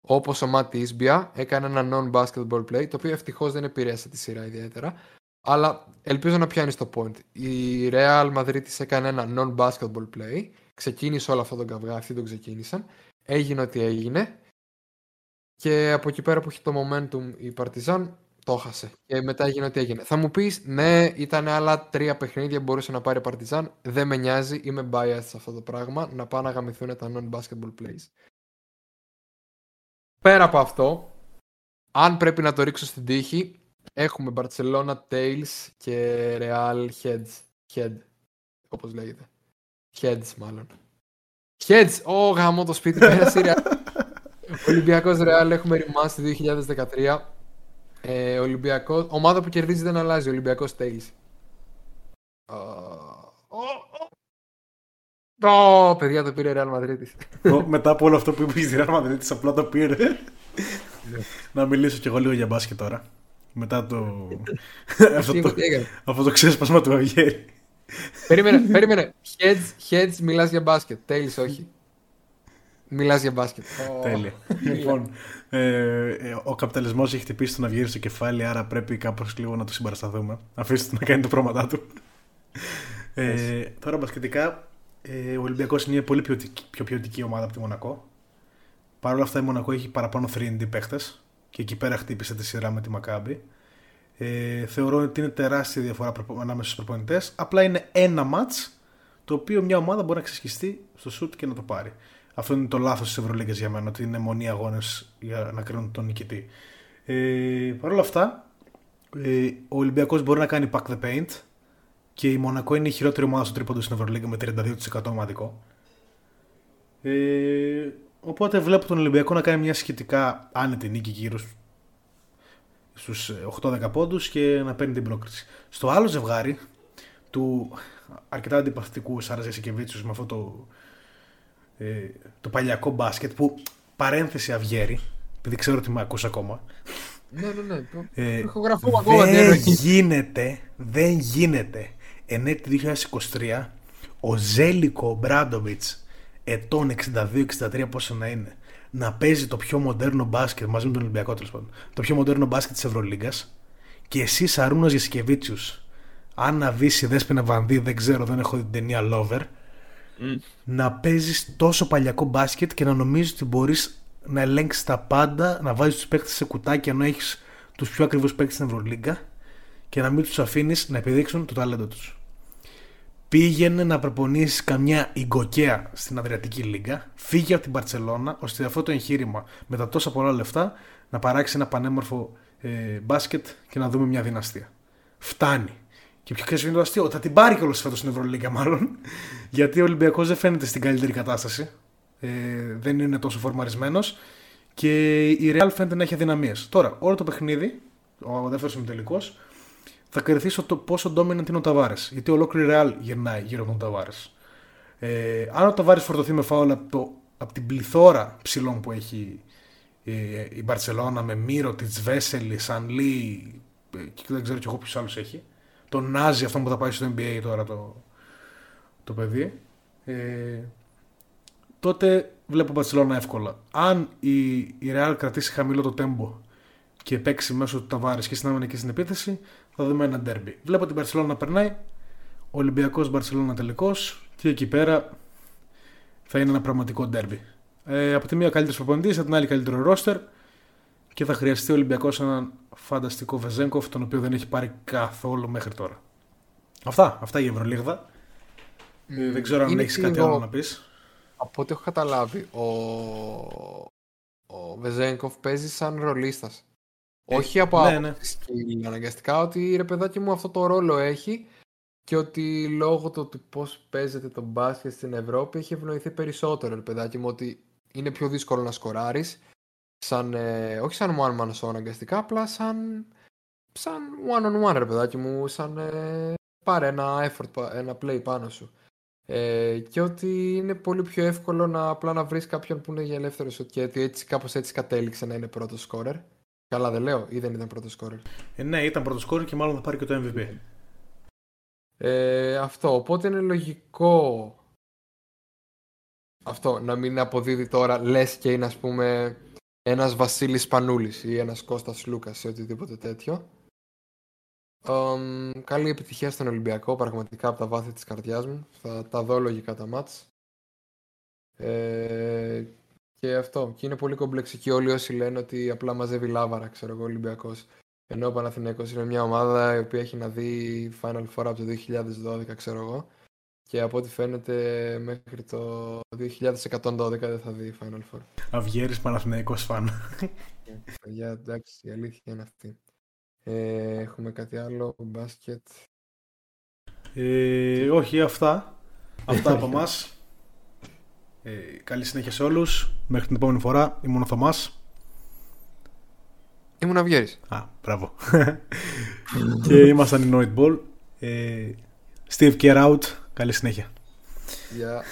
Όπως ο Ματ Ισμπια έκανε ένα non-basketball play, το οποίο ευτυχώς δεν επηρέασε τη σειρά ιδιαίτερα, αλλά ελπίζω να πιάνεις το point. Η Real Madrid της έκανε ένα non-basketball play, ξεκίνησε όλο αυτό τον καυγά, αυτοί τον ξεκίνησαν, έγινε ό,τι έγινε και από εκεί πέρα που έχει το momentum η Partizan το έχασε. Και μετά έγινε ό,τι έγινε. Θα μου πεις, ναι, ήταν άλλα τρία παιχνίδια που μπορούσε να πάρει η Παρτιζάν. Δεν με νοιάζει, είμαι biased σε αυτό το πράγμα. Να πάνε να γαμηθούν τα non-basketball plays. Πέρα από αυτό, αν πρέπει να το ρίξω στην τύχη, έχουμε Barcelona Tails και Real Heads. Head, όπως λέγεται. Heads μάλλον. Heads! Ω, γαμώ το σπίτι, πέρασε η Real. Ολυμπιακός Real έχουμε ρημάσει 2013. Ε, Ολυμπιακό, ομάδα που κερδίζει δεν αλλάζει. Ολυμπιακός Tails. Ω, παιδιά το πήρε η Real Madrid. Ο- Μετά από όλο αυτό που είπες η Real Madrid, της απλά το πήρε. να μιλήσω κι εγώ λίγο για μπάσκετ τώρα. Μετά το. αυτό, Τι το... τι έκανε. αυτό το ξέσπασμα του Αβιέρη. περίμενε, περίμενε. Heads, heads μιλάς για μπάσκετ. Tails όχι. Μιλάς για μπάσκετ. Τέλεια. λοιπόν, ε, ο καπιταλισμός έχει χτυπήσει τον Αυγήρι στο κεφάλι, άρα πρέπει κάπως λίγο να το συμπαρασταθούμε. Αφήστε το να κάνει τα πράγματα του. Ε, τώρα μπασκετικά, ε, ο Ολυμπιακός είναι μια πολύ ποιοτική, πιο ποιοτική ομάδα από τη Μονακό. Παρ' όλα αυτά η Μονακό έχει παραπάνω 3D παίχτες και εκεί πέρα χτύπησε τη σειρά με τη Μακάμπη. Ε, θεωρώ ότι είναι τεράστια διαφορά ανάμεσα στους προπονητές. Απλά είναι ένα ματ το οποίο μια ομάδα μπορεί να ξεσχιστεί στο σουτ και να το πάρει. Αυτό είναι το λάθος της Ευρωλίγκας για μένα, ότι είναι μονή αγώνες για να κρίνουν τον νικητή. Ε, Παρ' όλα αυτά, ε, ο Ολυμπιακός μπορεί να κάνει pack the paint και η Μονακό είναι η χειρότερη ομάδα στο τρίποντο στην Ευρωλίγκα με 32% ομαδικό. Ε, οπότε βλέπω τον Ολυμπιακό να κάνει μια σχετικά άνετη νίκη γύρω στους 8-10 πόντους και να παίρνει την πρόκριση. Στο άλλο ζευγάρι του αρκετά αντιπαθητικού Σάρας Σικεβίτσιους με αυτό το, ε, το παλιακό μπάσκετ που παρένθεση αυγέρι επειδή ξέρω ότι με ακούς ακόμα ναι, ναι, ναι. Ε, ακόμα. Δεν γίνεται, δεν γίνεται ενέτη 2023 ο Ζέλικο Μπράντοβιτς ετών 62-63 πόσο να είναι να παίζει το πιο μοντέρνο μπάσκετ μαζί με τον Ολυμπιακό τέλος πάντων. Το πιο μοντέρνο μπάσκετ της Ευρωλίγκας και εσύ Σαρούνα Γεσικεβίτσιου, Άννα Βύση, Δέσπινα Βανδύ, δεν ξέρω, δεν έχω την ταινία Lover, να παίζεις τόσο παλιακό μπάσκετ και να νομίζεις ότι μπορείς να ελέγξεις τα πάντα, να βάζεις τους παίκτες σε κουτάκια ενώ έχεις τους πιο ακριβούς παίκτες στην Ευρωλίγκα και να μην τους αφήνεις να επιδείξουν το ταλέντο τους πήγαινε να προπονήσεις καμιά ιγκοκαία στην Αδριατική Λίγκα, φύγε από την Παρσελώνα, ώστε αυτό το εγχείρημα με τα τόσα πολλά λεφτά να παράξεις ένα πανέμορφο ε, μπάσκετ και να δούμε μια δυναστεία. Φτάνει. Και πιο είναι το αστείο, θα την πάρει κιόλας φέτος στην Ευρωλίγκα, μάλλον. Γιατί ο Ολυμπιακός δεν φαίνεται στην καλύτερη κατάσταση. Ε, δεν είναι τόσο φορμαρισμένος. Και η Real φαίνεται να έχει αδυναμίες. Τώρα, όλο το παιχνίδι, ο δεύτερο ημιτελικό, θα κρυθεί το πόσο dominant είναι ο Ταβάρες. Γιατί ολόκληρη Real γυρνάει γύρω από τον Ταβάρες. Ε, αν ο Ταβάρες φορτωθεί με φάουλ από, από την πληθώρα ψηλών που έχει ε, η Μπαρσελόνα με Μύρο, τη Βέσελη, Σανλή ε, και δεν ξέρω κι εγώ ποιους άλλους έχει. Τον Νάζι, αυτό που θα πάει στο NBA τώρα το, το παιδί. Ε, τότε βλέπω Μπαρσελόνα εύκολα. Αν η, η Real κρατήσει χαμηλό το τέμπο και παίξει μέσω του Ταβάρε και συνάμενε και στην επίθεση, θα δούμε ένα ντέρμπι. Βλέπω την Παρσελόνα να περνάει, Ολυμπιακός Μπαρσελόνα τελικός και εκεί πέρα θα είναι ένα πραγματικό ντέρμπι. Ε, από τη μία καλύτερος προπονητής, από την άλλη καλύτερο ρόστερ και θα χρειαστεί ο Ολυμπιακός έναν φανταστικό Βεζέγκοφ, τον οποίο δεν έχει πάρει καθόλου μέχρι τώρα. Αυτά, αυτά για Ευρωλίγδα. Ε, δεν ξέρω αν έχεις κάτι άλλο να πεις. Από ό,τι έχω καταλάβει, ο, ο Βεζέγκοφ παίζει σαν ρολίστας. Ε, Όχι από ναι, ναι. αναγκαστικά ότι ρε παιδάκι μου αυτό το ρόλο έχει και ότι λόγω του ότι πώς παίζεται το μπάσκετ στην Ευρώπη έχει ευνοηθεί περισσότερο ρε παιδάκι μου ότι είναι πιο δύσκολο να σκοράρεις σαν, ε, όχι σαν one man show αναγκαστικά απλά σαν, σαν one on one ρε παιδάκι μου σαν ε, πάρε ένα effort, ένα play πάνω σου ε, και ότι είναι πολύ πιο εύκολο να απλά να βρεις κάποιον που είναι για ελεύθερο και ότι έτσι, κάπως έτσι κατέληξε να είναι πρώτος σκόρερ Καλά δεν λέω ή δεν ήταν πρώτος σκόρερ. Ε, ναι, ήταν πρώτος σκόρερ και μάλλον θα πάρει και το MVP. Ε, αυτό, οπότε είναι λογικό αυτό να μην αποδίδει τώρα λες και είναι ας πούμε ένας Βασίλης Πανούλης ή ένας Κώστας Λούκας ή οτιδήποτε τέτοιο. Um, καλή επιτυχία στον Ολυμπιακό, πραγματικά από τα βάθη της καρδιάς μου. Θα τα δω λογικά τα μάτς. Ε, και αυτό. Και είναι πολύ κομπλεξική όλοι όσοι λένε ότι απλά μαζεύει λάβαρα, ξέρω εγώ, Ολυμπιακός. Ενώ ο Παναθηναίκος είναι μια ομάδα η οποία έχει να δει Final Four από το 2012, ξέρω εγώ. Και από ό,τι φαίνεται μέχρι το 2112 δεν θα δει Final Four. Αυγέρης Παναθηναίκος φαν. Για εντάξει, η αλήθεια είναι αυτή. Ε, έχουμε κάτι άλλο, μπάσκετ. Ε, όχι, αυτά. Αυτά από εμάς. Ε, καλή συνέχεια σε όλους. Μέχρι την επόμενη φορά. Ήμουν ο Θωμάς. Ήμουν Αυγέρης. Α, μπράβο. και ήμασταν οι Noid Ball. Ε, Steve Care out. Καλή συνέχεια. Yeah.